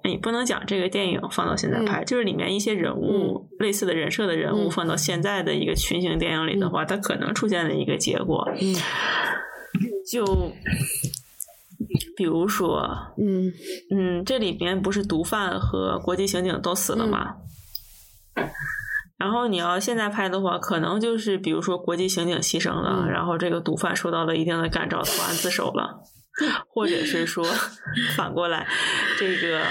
你不能讲这个电影放到现在拍，就是里面一些人物类似的人设的人物放到现在的一个群星电影里的话，它可能出现的一个结果，就比如说，嗯。嗯，这里边不是毒贩和国际刑警都死了吗？然后你要现在拍的话，可能就是比如说国际刑警牺牲了，然后这个毒贩受到了一定的感召，投案自首了。或者是说 反过来，这个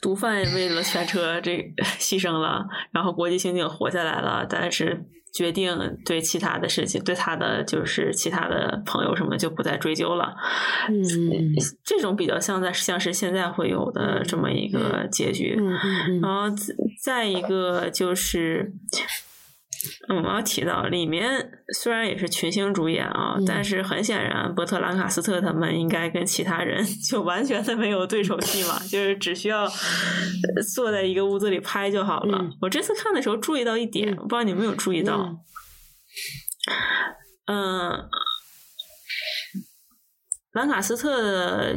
毒贩为了全车这牺牲了，然后国际刑警活下来了，但是。决定对其他的事情，对他的就是其他的朋友什么就不再追究了。嗯，这种比较像在像是现在会有的这么一个结局。嗯嗯嗯。然后再一个就是。我们要提到，里面虽然也是群星主演啊，但是很显然，伯特兰卡斯特他们应该跟其他人 就完全的没有对手戏嘛，就是只需要坐在一个屋子里拍就好了。我这次看的时候注意到一点，我不知道你们有注意到，嗯，兰卡斯特的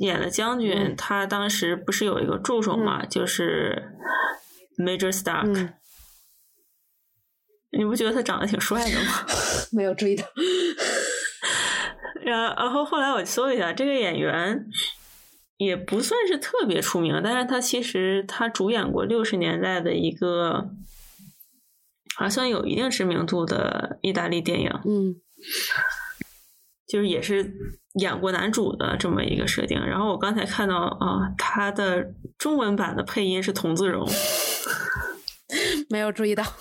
演的将军，他当时不是有一个助手嘛，就是 Major Stark。你不觉得他长得挺帅的吗？没有注意到。然然后后来我搜一下，这个演员也不算是特别出名，但是他其实他主演过六十年代的一个还算有一定知名度的意大利电影。嗯，就是也是演过男主的这么一个设定。然后我刚才看到啊，他的中文版的配音是童自荣，没有注意到。啊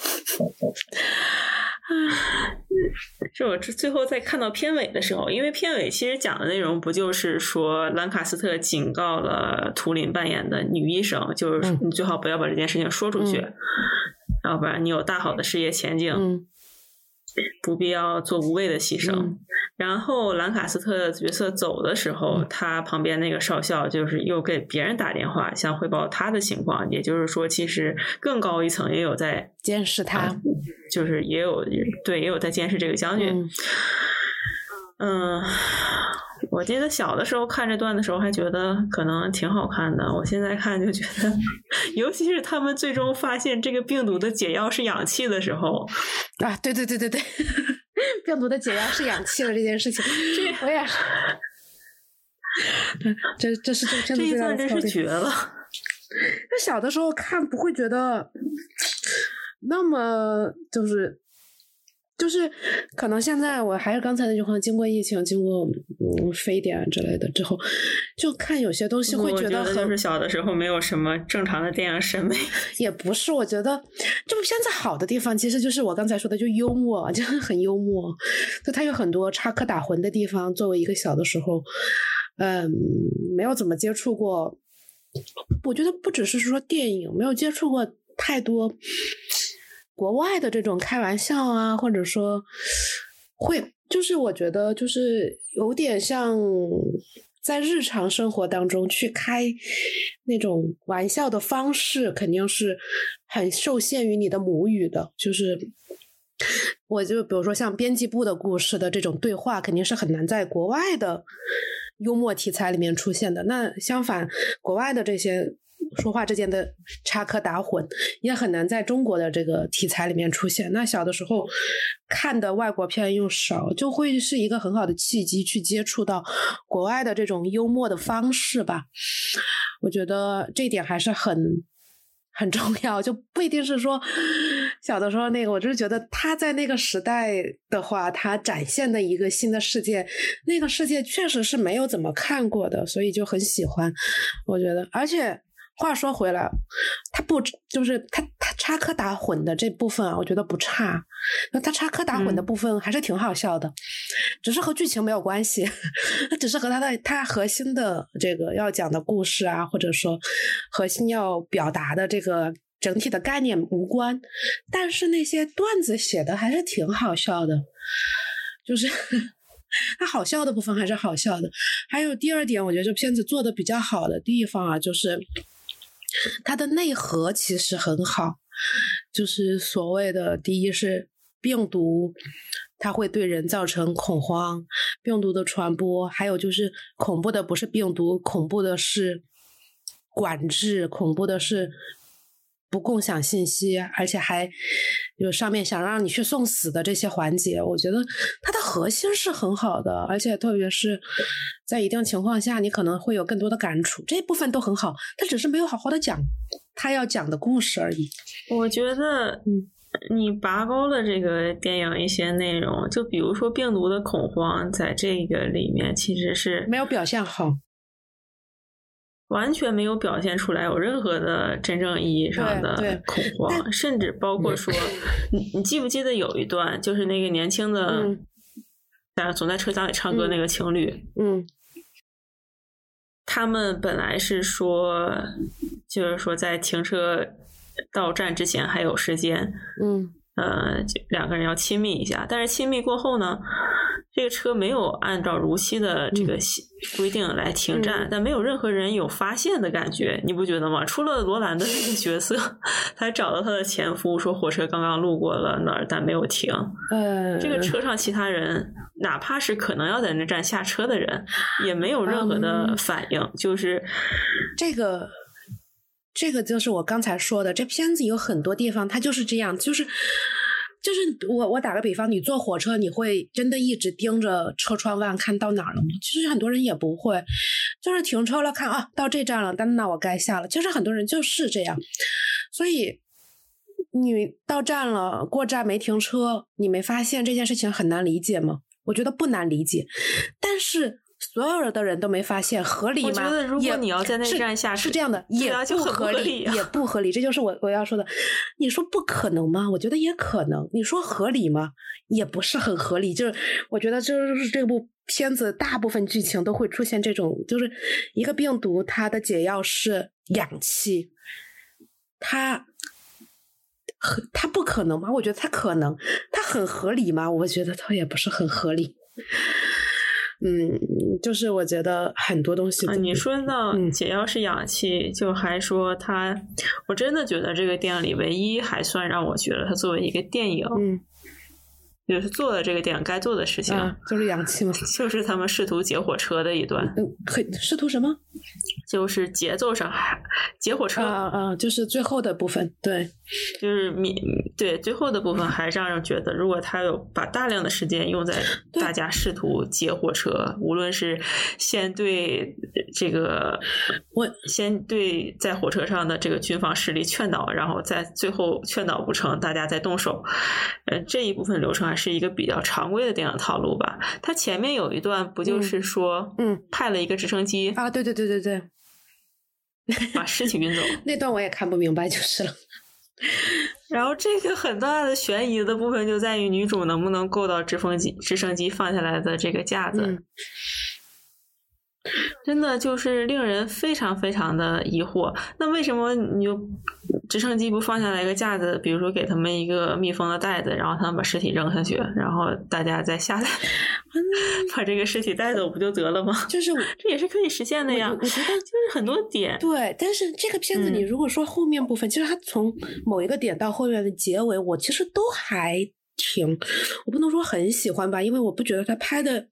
是我最后在看到片尾的时候，因为片尾其实讲的内容不就是说兰卡斯特警告了图林扮演的女医生，就是你最好不要把这件事情说出去，要不然你有大好的事业前景。不必要做无谓的牺牲。然后兰卡斯特的角色走的时候，他旁边那个少校就是又给别人打电话，想汇报他的情况。也就是说，其实更高一层也有在监视他，就是也有对也有在监视这个将军。嗯。我记得小的时候看这段的时候，还觉得可能挺好看的。我现在看就觉得，尤其是他们最终发现这个病毒的解药是氧气的时候，啊，对对对对对，病毒的解药是氧气的这件事情，这我也是，这这是这这一段真是绝了。那小的时候看不会觉得那么就是。就是可能现在我还是刚才那句话，经过疫情，经过嗯非典之类的之后，就看有些东西会觉得很。是小的时候没有什么正常的电影审美。也不是，我觉得这部片子好的地方，其实就是我刚才说的，就幽默，就很幽默。就它有很多插科打诨的地方。作为一个小的时候，嗯，没有怎么接触过，我觉得不只是说电影，没有接触过太多。国外的这种开玩笑啊，或者说会，就是我觉得就是有点像在日常生活当中去开那种玩笑的方式，肯定是很受限于你的母语的。就是我就比如说像编辑部的故事的这种对话，肯定是很难在国外的幽默题材里面出现的。那相反，国外的这些。说话之间的插科打诨也很难在中国的这个题材里面出现。那小的时候看的外国片又少，就会是一个很好的契机去接触到国外的这种幽默的方式吧。我觉得这点还是很很重要，就不一定是说小的时候那个，我就是觉得他在那个时代的话，他展现的一个新的世界，那个世界确实是没有怎么看过的，所以就很喜欢。我觉得，而且。话说回来，他不就是他他插科打诨的这部分啊？我觉得不差。那他插科打诨的部分还是挺好笑的，只是和剧情没有关系，只是和他的他核心的这个要讲的故事啊，或者说核心要表达的这个整体的概念无关。但是那些段子写的还是挺好笑的，就是 他好笑的部分还是好笑的。还有第二点，我觉得这片子做的比较好的地方啊，就是。它的内核其实很好，就是所谓的第一是病毒，它会对人造成恐慌，病毒的传播，还有就是恐怖的不是病毒，恐怖的是管制，恐怖的是。不共享信息，而且还有上面想让你去送死的这些环节，我觉得它的核心是很好的，而且特别是在一定情况下，你可能会有更多的感触，这部分都很好，他只是没有好好的讲他要讲的故事而已。我觉得，嗯，你拔高了这个电影一些内容，就比如说病毒的恐慌，在这个里面其实是没有表现好，完全没有表现出来有任何的真正意义上的恐慌，甚至包括说，你你记不记得有一段，就是那个年轻的，在总在车厢里唱歌那个情侣，嗯，他们本来是说，就是说在停车。到站之前还有时间，嗯，呃，两个人要亲密一下。但是亲密过后呢，这个车没有按照如期的这个规定来停站，但没有任何人有发现的感觉，你不觉得吗？除了罗兰的那个角色，他找到他的前夫说火车刚刚路过了那儿，但没有停。呃，这个车上其他人，哪怕是可能要在那站下车的人，也没有任何的反应，就是这个。这个就是我刚才说的，这片子有很多地方，它就是这样，就是就是我我打个比方，你坐火车，你会真的一直盯着车窗外看到哪儿了吗？其实很多人也不会，就是停车了看啊，到这站了，但那我该下了。其实很多人就是这样，所以你到站了，过站没停车，你没发现这件事情很难理解吗？我觉得不难理解，但是。所有的人都没发现，合理吗？我觉得如果你要在那站下是这样的，也不合理，也不合理。这就是我我要说的。你说不可能吗？我觉得也可能。你说合理吗？也不是很合理。就是我觉得，就是这部片子大部分剧情都会出现这种，就是一个病毒，它的解药是氧气，它它不可能吗？我觉得它可能，它很合理吗？我觉得它也不是很合理。嗯，就是我觉得很多东西。你说到解药是氧气，就还说它，我真的觉得这个电影里唯一还算让我觉得它作为一个电影。就是做了这个电影该做的事情，就是氧气嘛，就是他们试图劫火车的一段。嗯，可试图什么？就是节奏上还劫火车啊啊！就是最后的部分，对，就是你对最后的部分还让人觉得，如果他有把大量的时间用在大家试图劫火车，无论是先对这个我先对在火车上的这个军方势力劝导，然后在最后劝导不成，大家再动手，呃，这一部分流程还。是一个比较常规的电影套路吧。它前面有一段不就是说，嗯，派了一个直升机啊，对对对对对，把尸体运走。那段我也看不明白就是了。然后这个很大的悬疑的部分就在于女主能不能够到直升机直升机放下来的这个架子。真的就是令人非常非常的疑惑。那为什么你就直升机不放下来一个架子，比如说给他们一个密封的袋子，然后他们把尸体扔下去，然后大家再下来，把这个尸体带走不就得了吗？就是这也是可以实现的呀。我觉得就是很多点对，但是这个片子你如果说后面部分，其实它从某一个点到后面的结尾，我其实都还挺，我不能说很喜欢吧，因为我不觉得他拍的。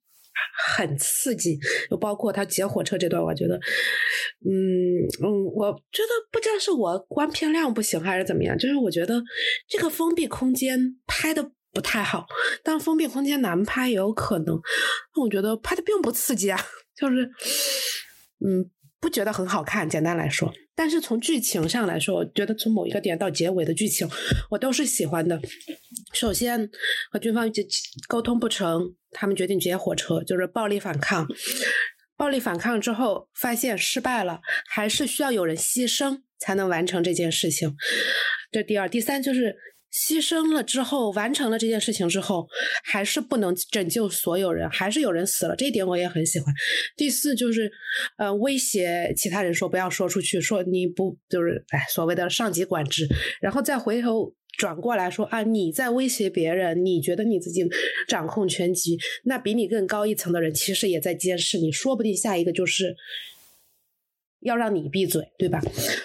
很刺激，就包括他劫火车这段，我觉得，嗯嗯，我觉得不知道是我观片量不行还是怎么样，就是我觉得这个封闭空间拍的不太好，但封闭空间难拍也有可能，我觉得拍的并不刺激啊，就是，嗯。不觉得很好看，简单来说，但是从剧情上来说，我觉得从某一个点到结尾的剧情，我都是喜欢的。首先和军方沟通不成，他们决定劫火车，就是暴力反抗。暴力反抗之后，发现失败了，还是需要有人牺牲才能完成这件事情。这第二、第三就是。牺牲了之后，完成了这件事情之后，还是不能拯救所有人，还是有人死了。这一点我也很喜欢。第四就是，呃，威胁其他人说不要说出去，说你不就是哎所谓的上级管制，然后再回头转过来说啊你在威胁别人，你觉得你自己掌控全局，那比你更高一层的人其实也在监视你，说不定下一个就是。要让你闭嘴，对吧？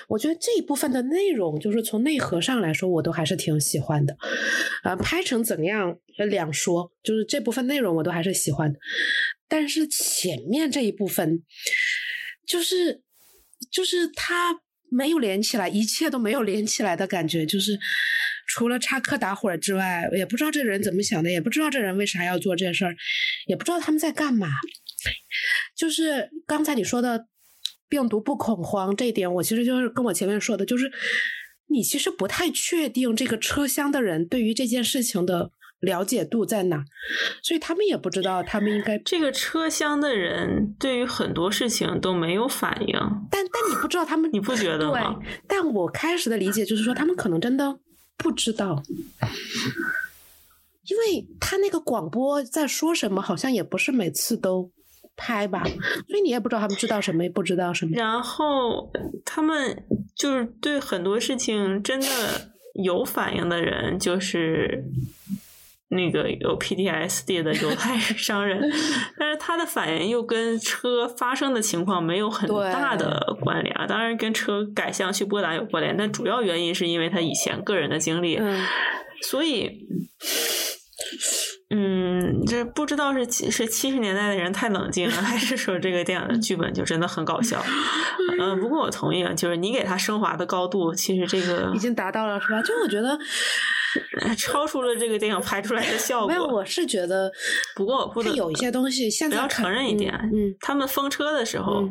我觉得这一部分的内容，就是从内核上来说，我都还是挺喜欢的。啊，拍成怎样两说，就是这部分内容我都还是喜欢的。但是前面这一部分，就是就是它没有连起来，一切都没有连起来的感觉。就是除了插科打诨之外，也不知道这人怎么想的，也不知道这人为啥要做这事儿，也不知道他们在干嘛。就是刚才你说的。病毒不恐慌这一点，我其实就是跟我前面说的，就是你其实不太确定这个车厢的人对于这件事情的了解度在哪，所以他们也不知道他们应该。这个车厢的人对于很多事情都没有反应，但但你不知道他们，你不觉得吗？对，但我开始的理解就是说，他们可能真的不知道，因为他那个广播在说什么，好像也不是每次都。拍吧，所以你也不知道他们知道什么，也不知道什么。然后他们就是对很多事情真的有反应的人，就是那个有 PTSD 的犹太商人，但是他的反应又跟车发生的情况没有很大的关联啊。当然跟车改向去波兰有关联，但主要原因是因为他以前个人的经历，所以。嗯，这不知道是七是七十年代的人太冷静了，还是说这个电影的剧本就真的很搞笑？嗯，不过我同意啊，就是你给他升华的高度，其实这个已经达到了，是吧？就我觉得。超出了这个电影拍出来的效果。没有，我是觉得，不过我不能有一些东西，现在要承认一点，嗯，他们风车的时候，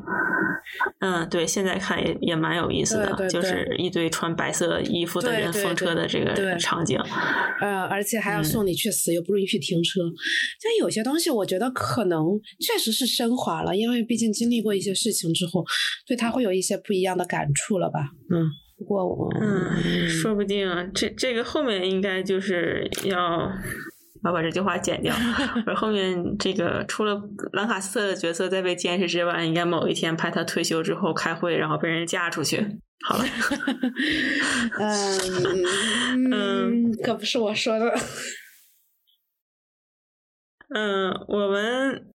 嗯，对，现在看也也蛮有意思的，就是一堆穿白色衣服的人风车的这个场景。呃，而且还要送你去死，又不允许停车。但有些东西，我觉得可能确实是升华了，因为毕竟经历过一些事情之后，对他会有一些不一样的感触了吧？嗯。不过我嗯，说不定这这个后面应该就是要要把这句话剪掉。而后面这个除了兰卡斯特的角色在被监视之外，应该某一天拍他退休之后开会，然后被人嫁出去。好了，嗯嗯，可不是我说的。嗯，我们。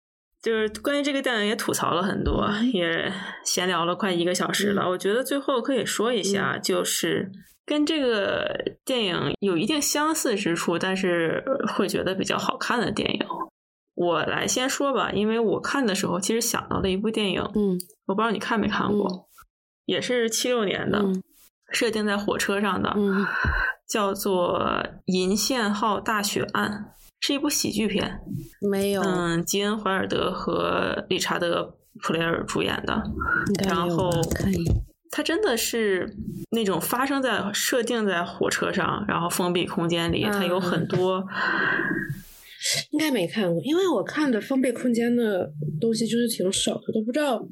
就是关于这个电影也吐槽了很多，也闲聊了快一个小时了。我觉得最后可以说一下，就是跟这个电影有一定相似之处，但是会觉得比较好看的电影。我来先说吧，因为我看的时候其实想到了一部电影，嗯，我不知道你看没看过，也是七六年的，设定在火车上的，叫做《银线号大雪案》。是一部喜剧片，没有。嗯，吉恩·怀尔德和理查德·普雷尔主演的。然后，它真的是那种发生在设定在火车上，然后封闭空间里，它有很多。应该没看过，因为我看的封闭空间的东西就是挺少的，都不知道。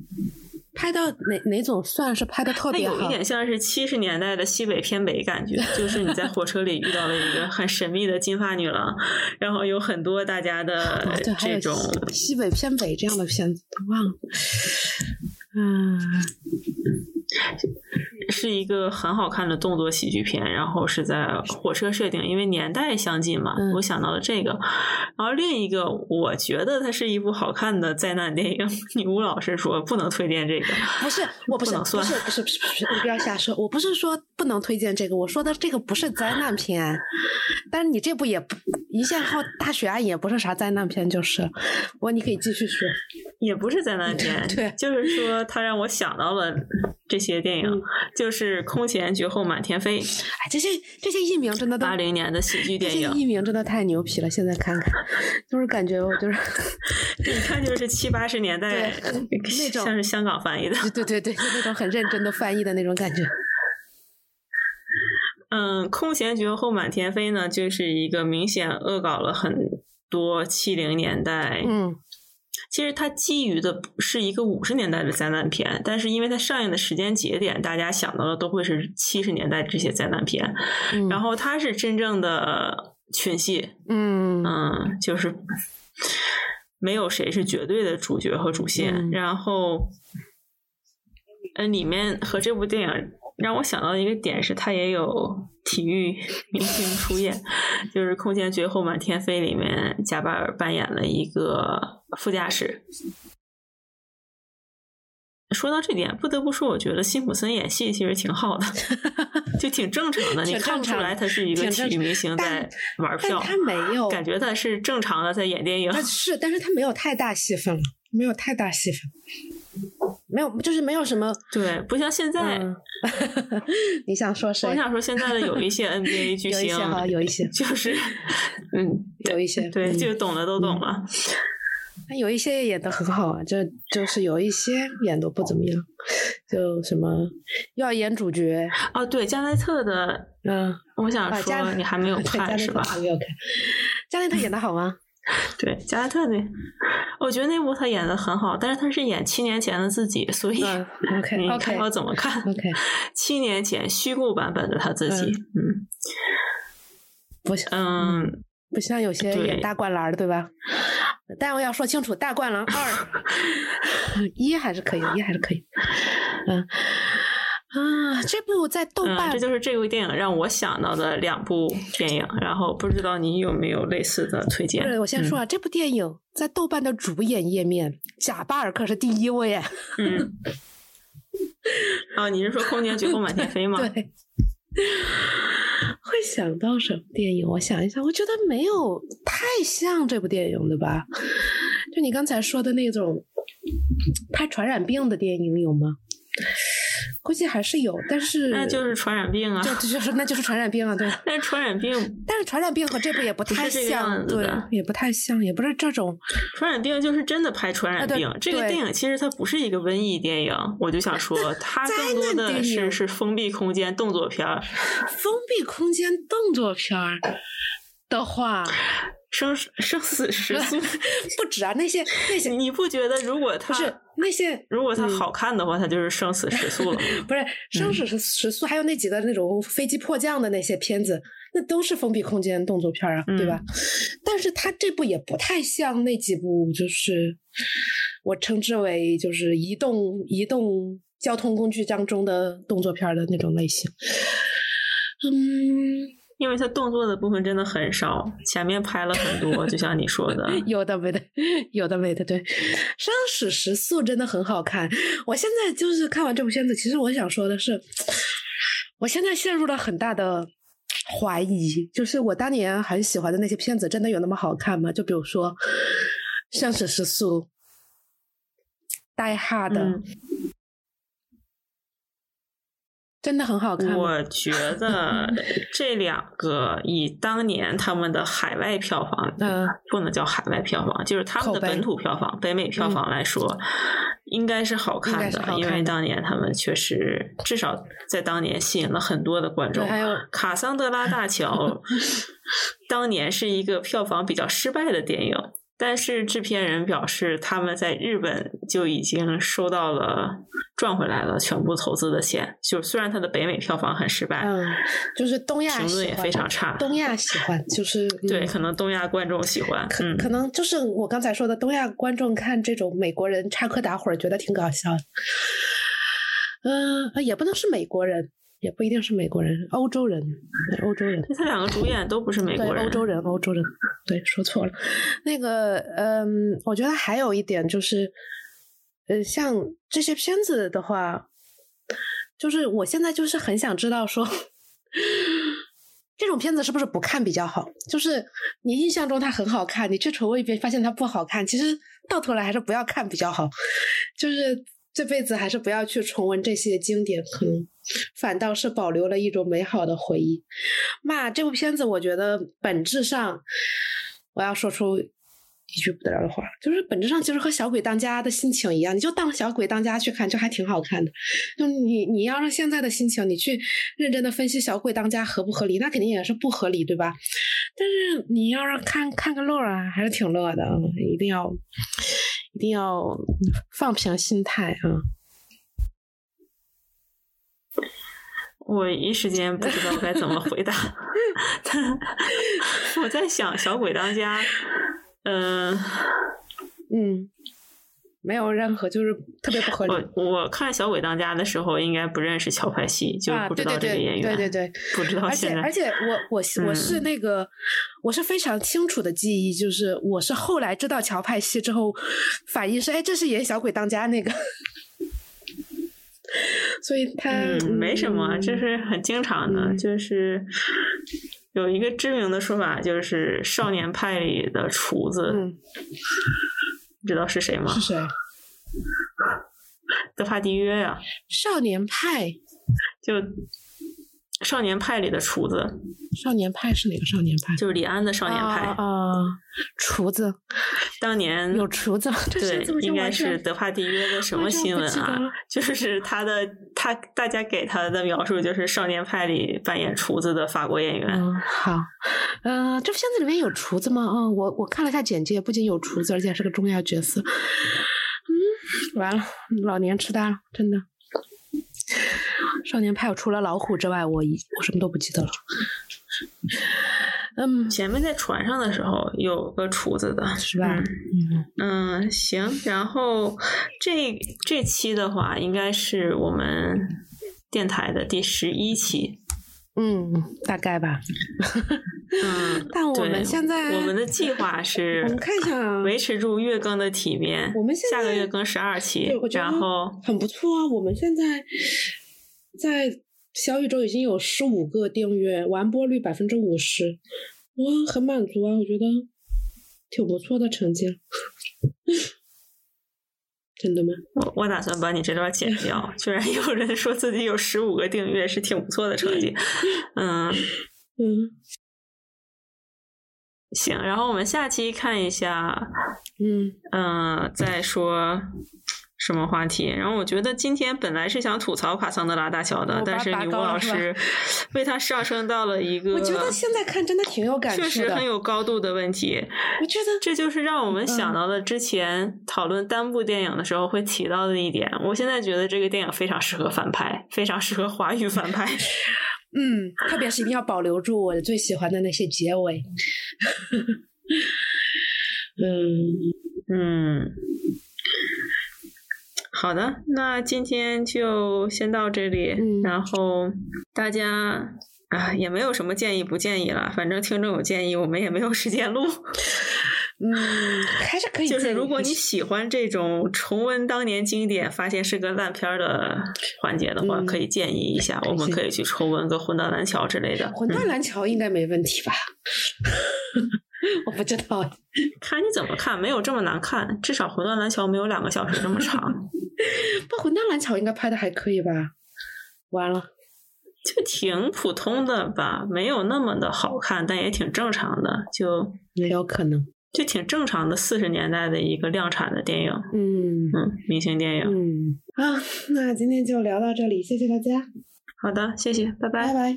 拍到哪哪种算是拍的特别好？有一点像是七十年代的西北偏北感觉，就是你在火车里遇到了一个很神秘的金发女郎，然后有很多大家的这种西北偏北这样的片子，忘了，嗯。是一个很好看的动作喜剧片，然后是在火车设定，因为年代相近嘛，我想到了这个。然后另一个，我觉得它是一部好看的灾难电影。女巫老师说不能推荐这个，不是，我不是，不是，不是，不是，不是，你不要瞎说。我不是说不能推荐这个，我说的这个不是灾难片。但是你这部也不一线号大血案也不是啥灾难片，就是。我你可以继续说，也不是灾难片，对，就是说它让我想到了。这些电影就是《空前绝后满天飞》。哎，这些这些艺名真的八零年的喜剧电影，这些艺名真的太牛皮了。现在看看，就是感觉我就是 一看就是七八十年代那种，像是香港翻译的。对对对，就那种很认真的翻译的那种感觉。嗯，《空前绝后满天飞》呢，就是一个明显恶搞了很多七零年代。嗯。其实它基于的是一个五十年代的灾难片，但是因为它上映的时间节点，大家想到的都会是七十年代这些灾难片。然后它是真正的群戏，嗯嗯，就是没有谁是绝对的主角和主线。然后，嗯，里面和这部电影。让我想到的一个点是，它也有体育明星出演，就是《空前绝后满天飞》里面，贾巴尔扮演了一个副驾驶。说到这点，不得不说，我觉得辛普森演戏其实挺好的，就挺正常的。你看不出来他是一个体育明星在玩票，他没有感觉他是正常的在演电影。是，但是他没有太大戏份了，没有太大戏份。没有，就是没有什么对，不像现在。你想说谁？我想说现在的有一些 NBA 巨星，有一些，就是嗯，有一些，对，就懂的都懂了。他有一些演的很好啊，就就是有一些演的不怎么样，就什么要演主角哦，对，加内特的，嗯，我想说你还没有看是吧？还没有看，加内特演的好吗？对，加内特的，我觉得那部他演的很好，但是他是演七年前的自己，所以 OK，你看我怎么看？OK，七年前虚构版本的他自己，嗯，不，嗯。不像有些演大灌篮的对吧？但我要说清楚，大灌篮二一还是可以，一还是可以。嗯啊，这部在豆瓣，这就是这部电影让我想到的两部电影。然后不知道你有没有类似的推荐？我先说啊，这部电影在豆瓣的主演页面，贾巴尔可是第一位。嗯。啊，你是说《空间绝后满天飞》吗？对。会想到什么电影？我想一想，我觉得没有太像这部电影的吧。就你刚才说的那种拍传染病的电影有吗？估计还是有，但是那就是传染病啊，对，就是那就是传染病啊，对。但是传染病，但是传染病和这部也不太像，对，也不太像，也不是这种。传染病就是真的拍传染病，这个电影其实它不是一个瘟疫电影，我就想说，它更多的是是封闭空间动作片儿封闭空间动作片 的话。生生死时 速 不止啊！那些 那些，你不觉得如果他是那些，如果他好看的话，他就是生死时速了。不是生死时时速，还有那几个那种飞机迫降的那些片子，那都是封闭空间动作片啊，对吧？但是他这部也不太像那几部，就是我称之为就是移动移动交通工具当中的动作片的那种类型。嗯。因为他动作的部分真的很少，前面拍了很多，就像你说的，有的没的，有的没的。对，《生死时速》真的很好看。我现在就是看完这部片子，其实我想说的是，我现在陷入了很大的怀疑，就是我当年很喜欢的那些片子，真的有那么好看吗？就比如说《生死时速》、《Die Hard》。真的很好看。我觉得这两个以当年他们的海外票房，嗯，不能叫海外票房，就是他们的本土票房、北美票房来说，应该是好看的，因为当年他们确实至少在当年吸引了很多的观众。还有卡桑德拉大桥，当年是一个票房比较失败的电影。但是制片人表示，他们在日本就已经收到了赚回来了全部投资的钱。就虽然它的北美票房很失败，嗯，就是东亚评论也非常差。东亚喜欢，就是对，可能东亚观众喜欢，可可能就是我刚才说的，东亚观众看这种美国人插科打诨，觉得挺搞笑的。嗯，也不能是美国人。也不一定是美国人，欧洲人，欧洲人。他两个主演都不是美国人，欧洲人，欧洲人。对，说错了。那个，嗯，我觉得还有一点就是，呃，像这些片子的话，就是我现在就是很想知道说，这种片子是不是不看比较好？就是你印象中它很好看，你去重温一遍发现它不好看，其实到头来还是不要看比较好。就是这辈子还是不要去重温这些经典，可能。反倒是保留了一种美好的回忆。妈，这部片子我觉得本质上，我要说出一句不得了的话，就是本质上其实和《小鬼当家》的心情一样，你就当《小鬼当家》去看，就还挺好看的。就你你要是现在的心情，你去认真的分析《小鬼当家》合不合理，那肯定也是不合理，对吧？但是你要是看看个乐啊，还是挺乐的。一定要一定要放平心态啊。我一时间不知道该怎么回答。我在想《小鬼当家》，嗯嗯，没有任何就是特别不合理。我我看《小鬼当家》的时候，应该不认识乔派西，就不知道这个演员。对对对，不知道。而且而且，我我我是那个，我是非常清楚的记忆，就是我是后来知道乔派西之后，反应是，哎，这是演《小鬼当家》那个。所以他没什么，这是很经常的，就是有一个知名的说法，就是《少年派》里的厨子，你知道是谁吗？是谁？德帕迪约呀，《少年派》就少年派里的厨子，少年派是哪个少年派？就是李安的少年派啊，厨子，当年有厨子，对，应该是德帕蒂约的什么新闻啊？就是他的他大家给他的描述就是少年派里扮演厨子的法国演员。嗯好，呃，这部片子里面有厨子吗？嗯，我我看了一下简介，不仅有厨子，而且是个重要角色。嗯，完了，老年痴呆了，真的。少年派，除了老虎之外，我一我什么都不记得了。嗯，前面在船上的时候有个厨子的，是吧？嗯嗯，行。然后这这期的话，应该是我们电台的第十一期。嗯，大概吧。嗯，但我们现在我们的计划是，我们看一下，维持住月更的体面。我们下个月更十二期，然后很不错啊。我们现在。在小宇宙已经有十五个订阅，完播率百分之五十，哇，很满足啊！我觉得挺不错的成绩，真的吗？我我打算把你这段剪掉。居然有人说自己有十五个订阅是挺不错的成绩，嗯嗯，行。然后我们下期看一下，嗯嗯，再说。什么话题？然后我觉得今天本来是想吐槽卡桑德拉大桥的，但是女巫老师 为他上升到了一个，我觉得现在看真的挺有感觉，确实很有高度的问题。我觉得这就是让我们想到了之前讨论单部电影的时候会提到的一点。我现在觉得这个电影非常适合翻拍，非常适合华语翻拍。嗯，特别是一定要保留住我最喜欢的那些结尾。嗯 嗯。好的，那今天就先到这里。然后大家啊，也没有什么建议不建议了，反正听众有建议，我们也没有时间录。嗯，还是可以。就是如果你喜欢这种重温当年经典，发现是个烂片的环节的话，可以建议一下，我们可以去重温个《魂断蓝桥》之类的。《魂断蓝桥》应该没问题吧？我不知道，看你怎么看，没有这么难看，至少《魂断蓝桥》没有两个小时这么长。不，《魂大蓝桥》应该拍的还可以吧？完了，就挺普通的吧，没有那么的好看，但也挺正常的，就也有可能，就挺正常的四十年代的一个量产的电影。嗯嗯，明星电影。嗯，啊，那今天就聊到这里，谢谢大家。好的，谢谢，拜拜，拜拜。